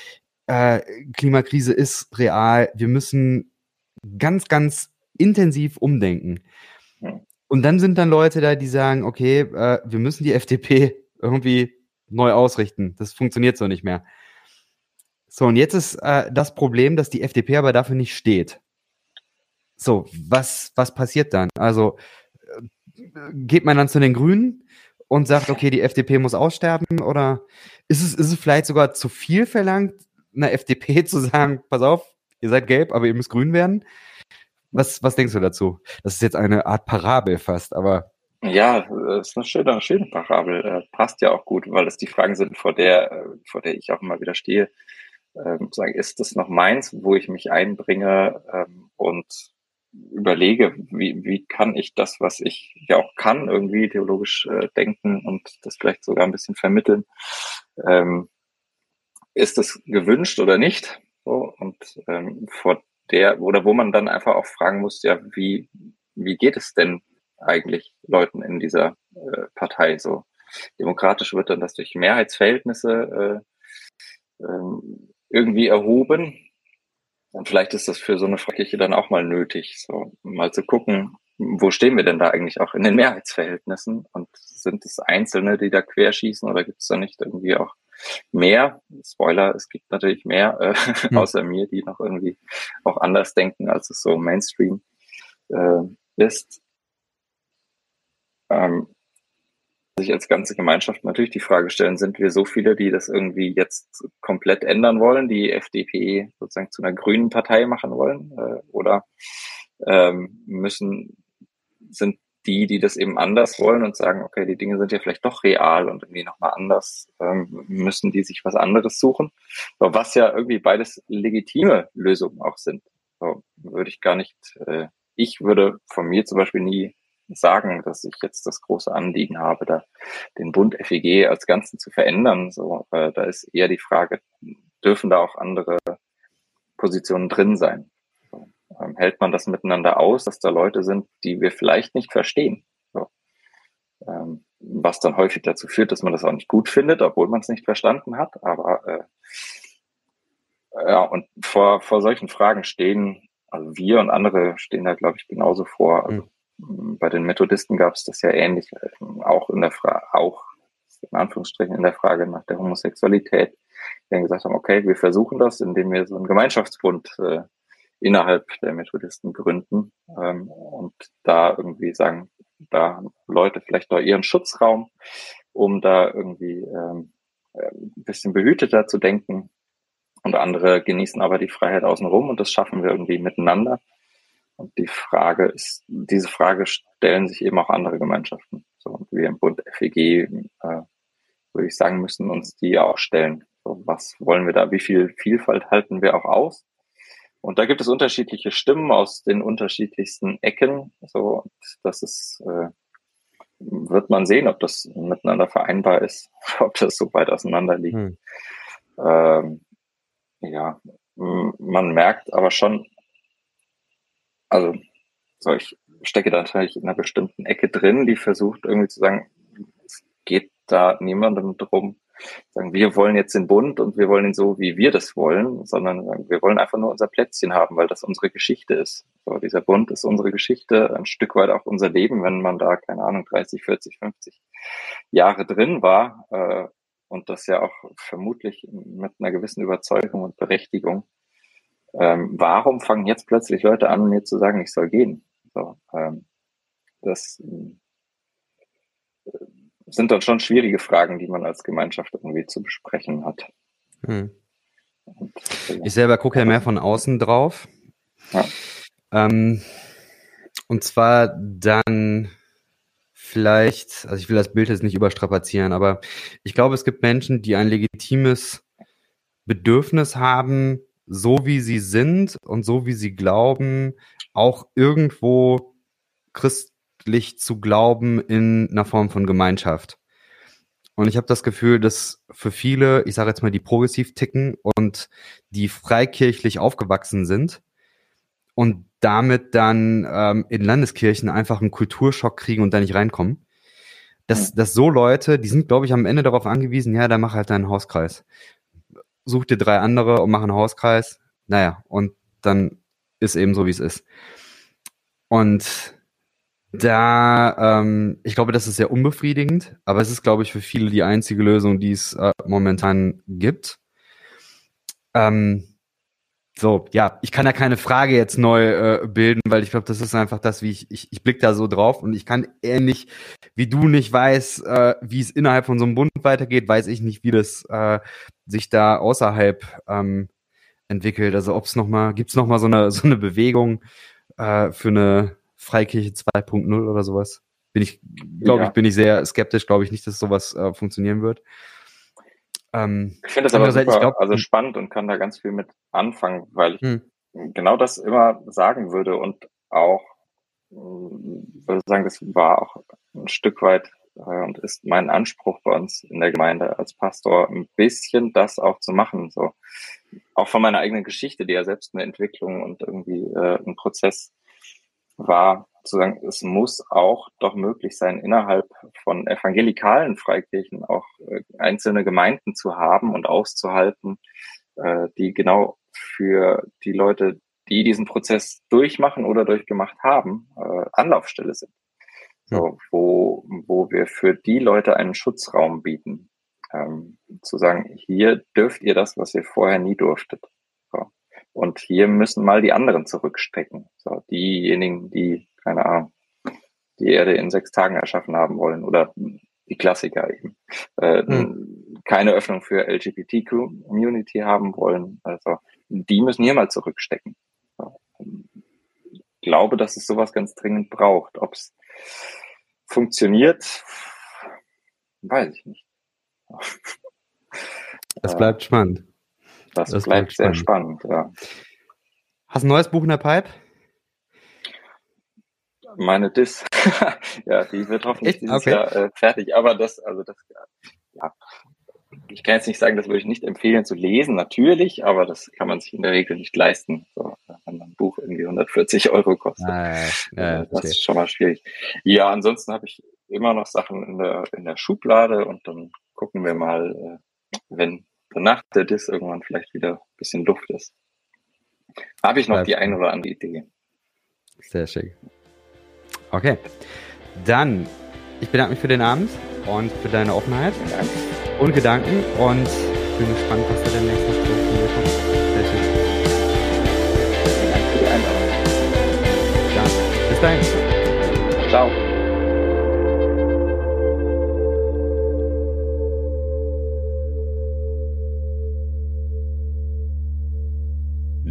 äh, Klimakrise ist real, wir müssen ganz, ganz intensiv umdenken. Und dann sind dann Leute da, die sagen, okay, äh, wir müssen die FDP irgendwie neu ausrichten. Das funktioniert so nicht mehr. So, und jetzt ist äh, das Problem, dass die FDP aber dafür nicht steht. So, was, was passiert dann? Also äh, geht man dann zu den Grünen und sagt, okay, die FDP muss aussterben? Oder ist es, ist es vielleicht sogar zu viel verlangt, einer FDP zu sagen, pass auf, ihr seid gelb, aber ihr müsst grün werden? Was, was denkst du dazu? Das ist jetzt eine Art Parabel fast, aber ja, das ist eine schöne, schöne Parabel. Äh, passt ja auch gut, weil es die Fragen sind, vor der, äh, vor der ich auch immer wieder stehe. Ähm, sagen, ist das noch meins, wo ich mich einbringe ähm, und überlege, wie, wie kann ich das, was ich ja auch kann, irgendwie theologisch äh, denken und das vielleicht sogar ein bisschen vermitteln. Ähm, ist das gewünscht oder nicht? Und vor der, oder wo man dann einfach auch fragen muss, ja, wie, wie geht es denn eigentlich Leuten in dieser äh, Partei. So demokratisch wird dann das durch Mehrheitsverhältnisse äh, ähm, irgendwie erhoben. Und vielleicht ist das für so eine Kirche dann auch mal nötig, so mal zu gucken, wo stehen wir denn da eigentlich auch in den Mehrheitsverhältnissen? Und sind es Einzelne, die da querschießen oder gibt es da nicht irgendwie auch mehr? Spoiler, es gibt natürlich mehr, äh, hm. außer mir, die noch irgendwie auch anders denken, als es so Mainstream äh, ist ähm, sich als ganze Gemeinschaft natürlich die Frage stellen, sind wir so viele, die das irgendwie jetzt komplett ändern wollen, die FDP sozusagen zu einer grünen Partei machen wollen? Äh, oder ähm, müssen, sind die, die das eben anders wollen und sagen, okay, die Dinge sind ja vielleicht doch real und irgendwie nochmal anders, ähm, müssen die sich was anderes suchen? Aber was ja irgendwie beides legitime Lösungen auch sind. So, würde ich gar nicht, äh, ich würde von mir zum Beispiel nie sagen, dass ich jetzt das große Anliegen habe, da den Bund FEG als Ganzen zu verändern. So, äh, da ist eher die Frage, dürfen da auch andere Positionen drin sein? Ähm, hält man das miteinander aus, dass da Leute sind, die wir vielleicht nicht verstehen? So, ähm, was dann häufig dazu führt, dass man das auch nicht gut findet, obwohl man es nicht verstanden hat. Aber äh, ja, und vor, vor solchen Fragen stehen, also wir und andere stehen da, glaube ich, genauso vor. Also, bei den Methodisten gab es das ja ähnlich, auch in der Frage, auch in Anführungsstrichen in der Frage nach der Homosexualität, die dann gesagt haben, okay, wir versuchen das, indem wir so einen Gemeinschaftsbund äh, innerhalb der Methodisten gründen ähm, und da irgendwie sagen, da Leute vielleicht noch ihren Schutzraum, um da irgendwie ähm, äh, ein bisschen behüteter zu denken. Und andere genießen aber die Freiheit außenrum und das schaffen wir irgendwie miteinander. Und die Frage ist, diese Frage stellen sich eben auch andere Gemeinschaften. So, und wir im Bund FEG, äh, würde ich sagen, müssen uns die auch stellen. So, was wollen wir da? Wie viel Vielfalt halten wir auch aus? Und da gibt es unterschiedliche Stimmen aus den unterschiedlichsten Ecken. So, das ist, äh, wird man sehen, ob das miteinander vereinbar ist, ob das so weit auseinander liegt. Hm. Ähm, ja, man merkt aber schon, also so, ich stecke da natürlich in einer bestimmten Ecke drin, die versucht irgendwie zu sagen, es geht da niemandem drum, sagen, wir wollen jetzt den Bund und wir wollen ihn so, wie wir das wollen, sondern wir wollen einfach nur unser Plätzchen haben, weil das unsere Geschichte ist. So, dieser Bund ist unsere Geschichte, ein Stück weit auch unser Leben, wenn man da, keine Ahnung, 30, 40, 50 Jahre drin war, äh, und das ja auch vermutlich mit einer gewissen Überzeugung und Berechtigung. Ähm, warum fangen jetzt plötzlich Leute an, mir zu sagen, ich soll gehen? So, ähm, das sind dann schon schwierige Fragen, die man als Gemeinschaft irgendwie zu besprechen hat. Hm. Äh, ich selber gucke ja mehr von außen drauf. Ja. Ähm, und zwar dann vielleicht, also ich will das Bild jetzt nicht überstrapazieren, aber ich glaube, es gibt Menschen, die ein legitimes Bedürfnis haben, so wie sie sind und so wie sie glauben, auch irgendwo christlich zu glauben in einer Form von Gemeinschaft. Und ich habe das Gefühl, dass für viele, ich sage jetzt mal, die progressiv ticken und die freikirchlich aufgewachsen sind und damit dann ähm, in Landeskirchen einfach einen Kulturschock kriegen und da nicht reinkommen. Dass, dass so Leute, die sind, glaube ich, am Ende darauf angewiesen, ja, dann mach halt deinen Hauskreis. Such dir drei andere und mach einen Hauskreis. Naja, und dann ist eben so, wie es ist. Und da, ähm, ich glaube, das ist sehr unbefriedigend, aber es ist, glaube ich, für viele die einzige Lösung, die es äh, momentan gibt. Ähm, so, ja, ich kann da keine Frage jetzt neu äh, bilden, weil ich glaube, das ist einfach das, wie ich, ich, ich blick da so drauf und ich kann ähnlich wie du nicht weiß, äh, wie es innerhalb von so einem Bund weitergeht, weiß ich nicht, wie das äh, sich da außerhalb ähm, entwickelt. Also ob es nochmal, gibt es nochmal so eine, so eine Bewegung äh, für eine Freikirche 2.0 oder sowas? Bin ich, glaube ja. ich, bin ich sehr skeptisch, glaube ich nicht, dass sowas äh, funktionieren wird. Ähm, ich finde das aber super, glaub, also hm. spannend und kann da ganz viel mit anfangen, weil ich hm. genau das immer sagen würde und auch hm, würde sagen, das war auch ein Stück weit äh, und ist mein Anspruch bei uns in der Gemeinde als Pastor, ein bisschen das auch zu machen. So auch von meiner eigenen Geschichte, die ja selbst eine Entwicklung und irgendwie äh, ein Prozess war, zu sagen, es muss auch doch möglich sein, innerhalb von evangelikalen Freikirchen auch äh, einzelne Gemeinden zu haben und auszuhalten, äh, die genau für die Leute, die diesen Prozess durchmachen oder durchgemacht haben, äh, Anlaufstelle sind. So, wo, wo wir für die Leute einen Schutzraum bieten. Ähm, zu sagen, hier dürft ihr das, was ihr vorher nie durftet. So. Und hier müssen mal die anderen zurückstecken. So, diejenigen, die keine Ahnung, die Erde in sechs Tagen erschaffen haben wollen oder die Klassiker eben. Äh, hm. Keine Öffnung für LGBT-Community haben wollen. Also die müssen hier mal zurückstecken. Ich glaube, dass es sowas ganz dringend braucht. Ob es funktioniert, weiß ich nicht. Es bleibt spannend. Das, das bleibt, sehr spannend, ja. Hast du ein neues Buch in der Pipe? meine Dis, ja, die wird hoffentlich dieses okay. Jahr äh, fertig. Aber das, also das, ja, ich kann jetzt nicht sagen, das würde ich nicht empfehlen zu lesen, natürlich, aber das kann man sich in der Regel nicht leisten, so, wenn ein Buch irgendwie 140 Euro kostet. Ah, ja, ja, das okay. ist schon mal schwierig. Ja, ansonsten habe ich immer noch Sachen in der, in der Schublade und dann gucken wir mal, äh, wenn danach der Diss irgendwann vielleicht wieder ein bisschen Luft ist. Habe ich noch Bleib. die eine oder andere Idee. Sehr schick. Okay. Dann, ich bedanke mich für den Abend und für deine Offenheit Danke. und Gedanken und bin gespannt, was da der nächste Spiel kommt. Sehr schön. Danke für die Einladung. Dann, bis dahin. Ciao.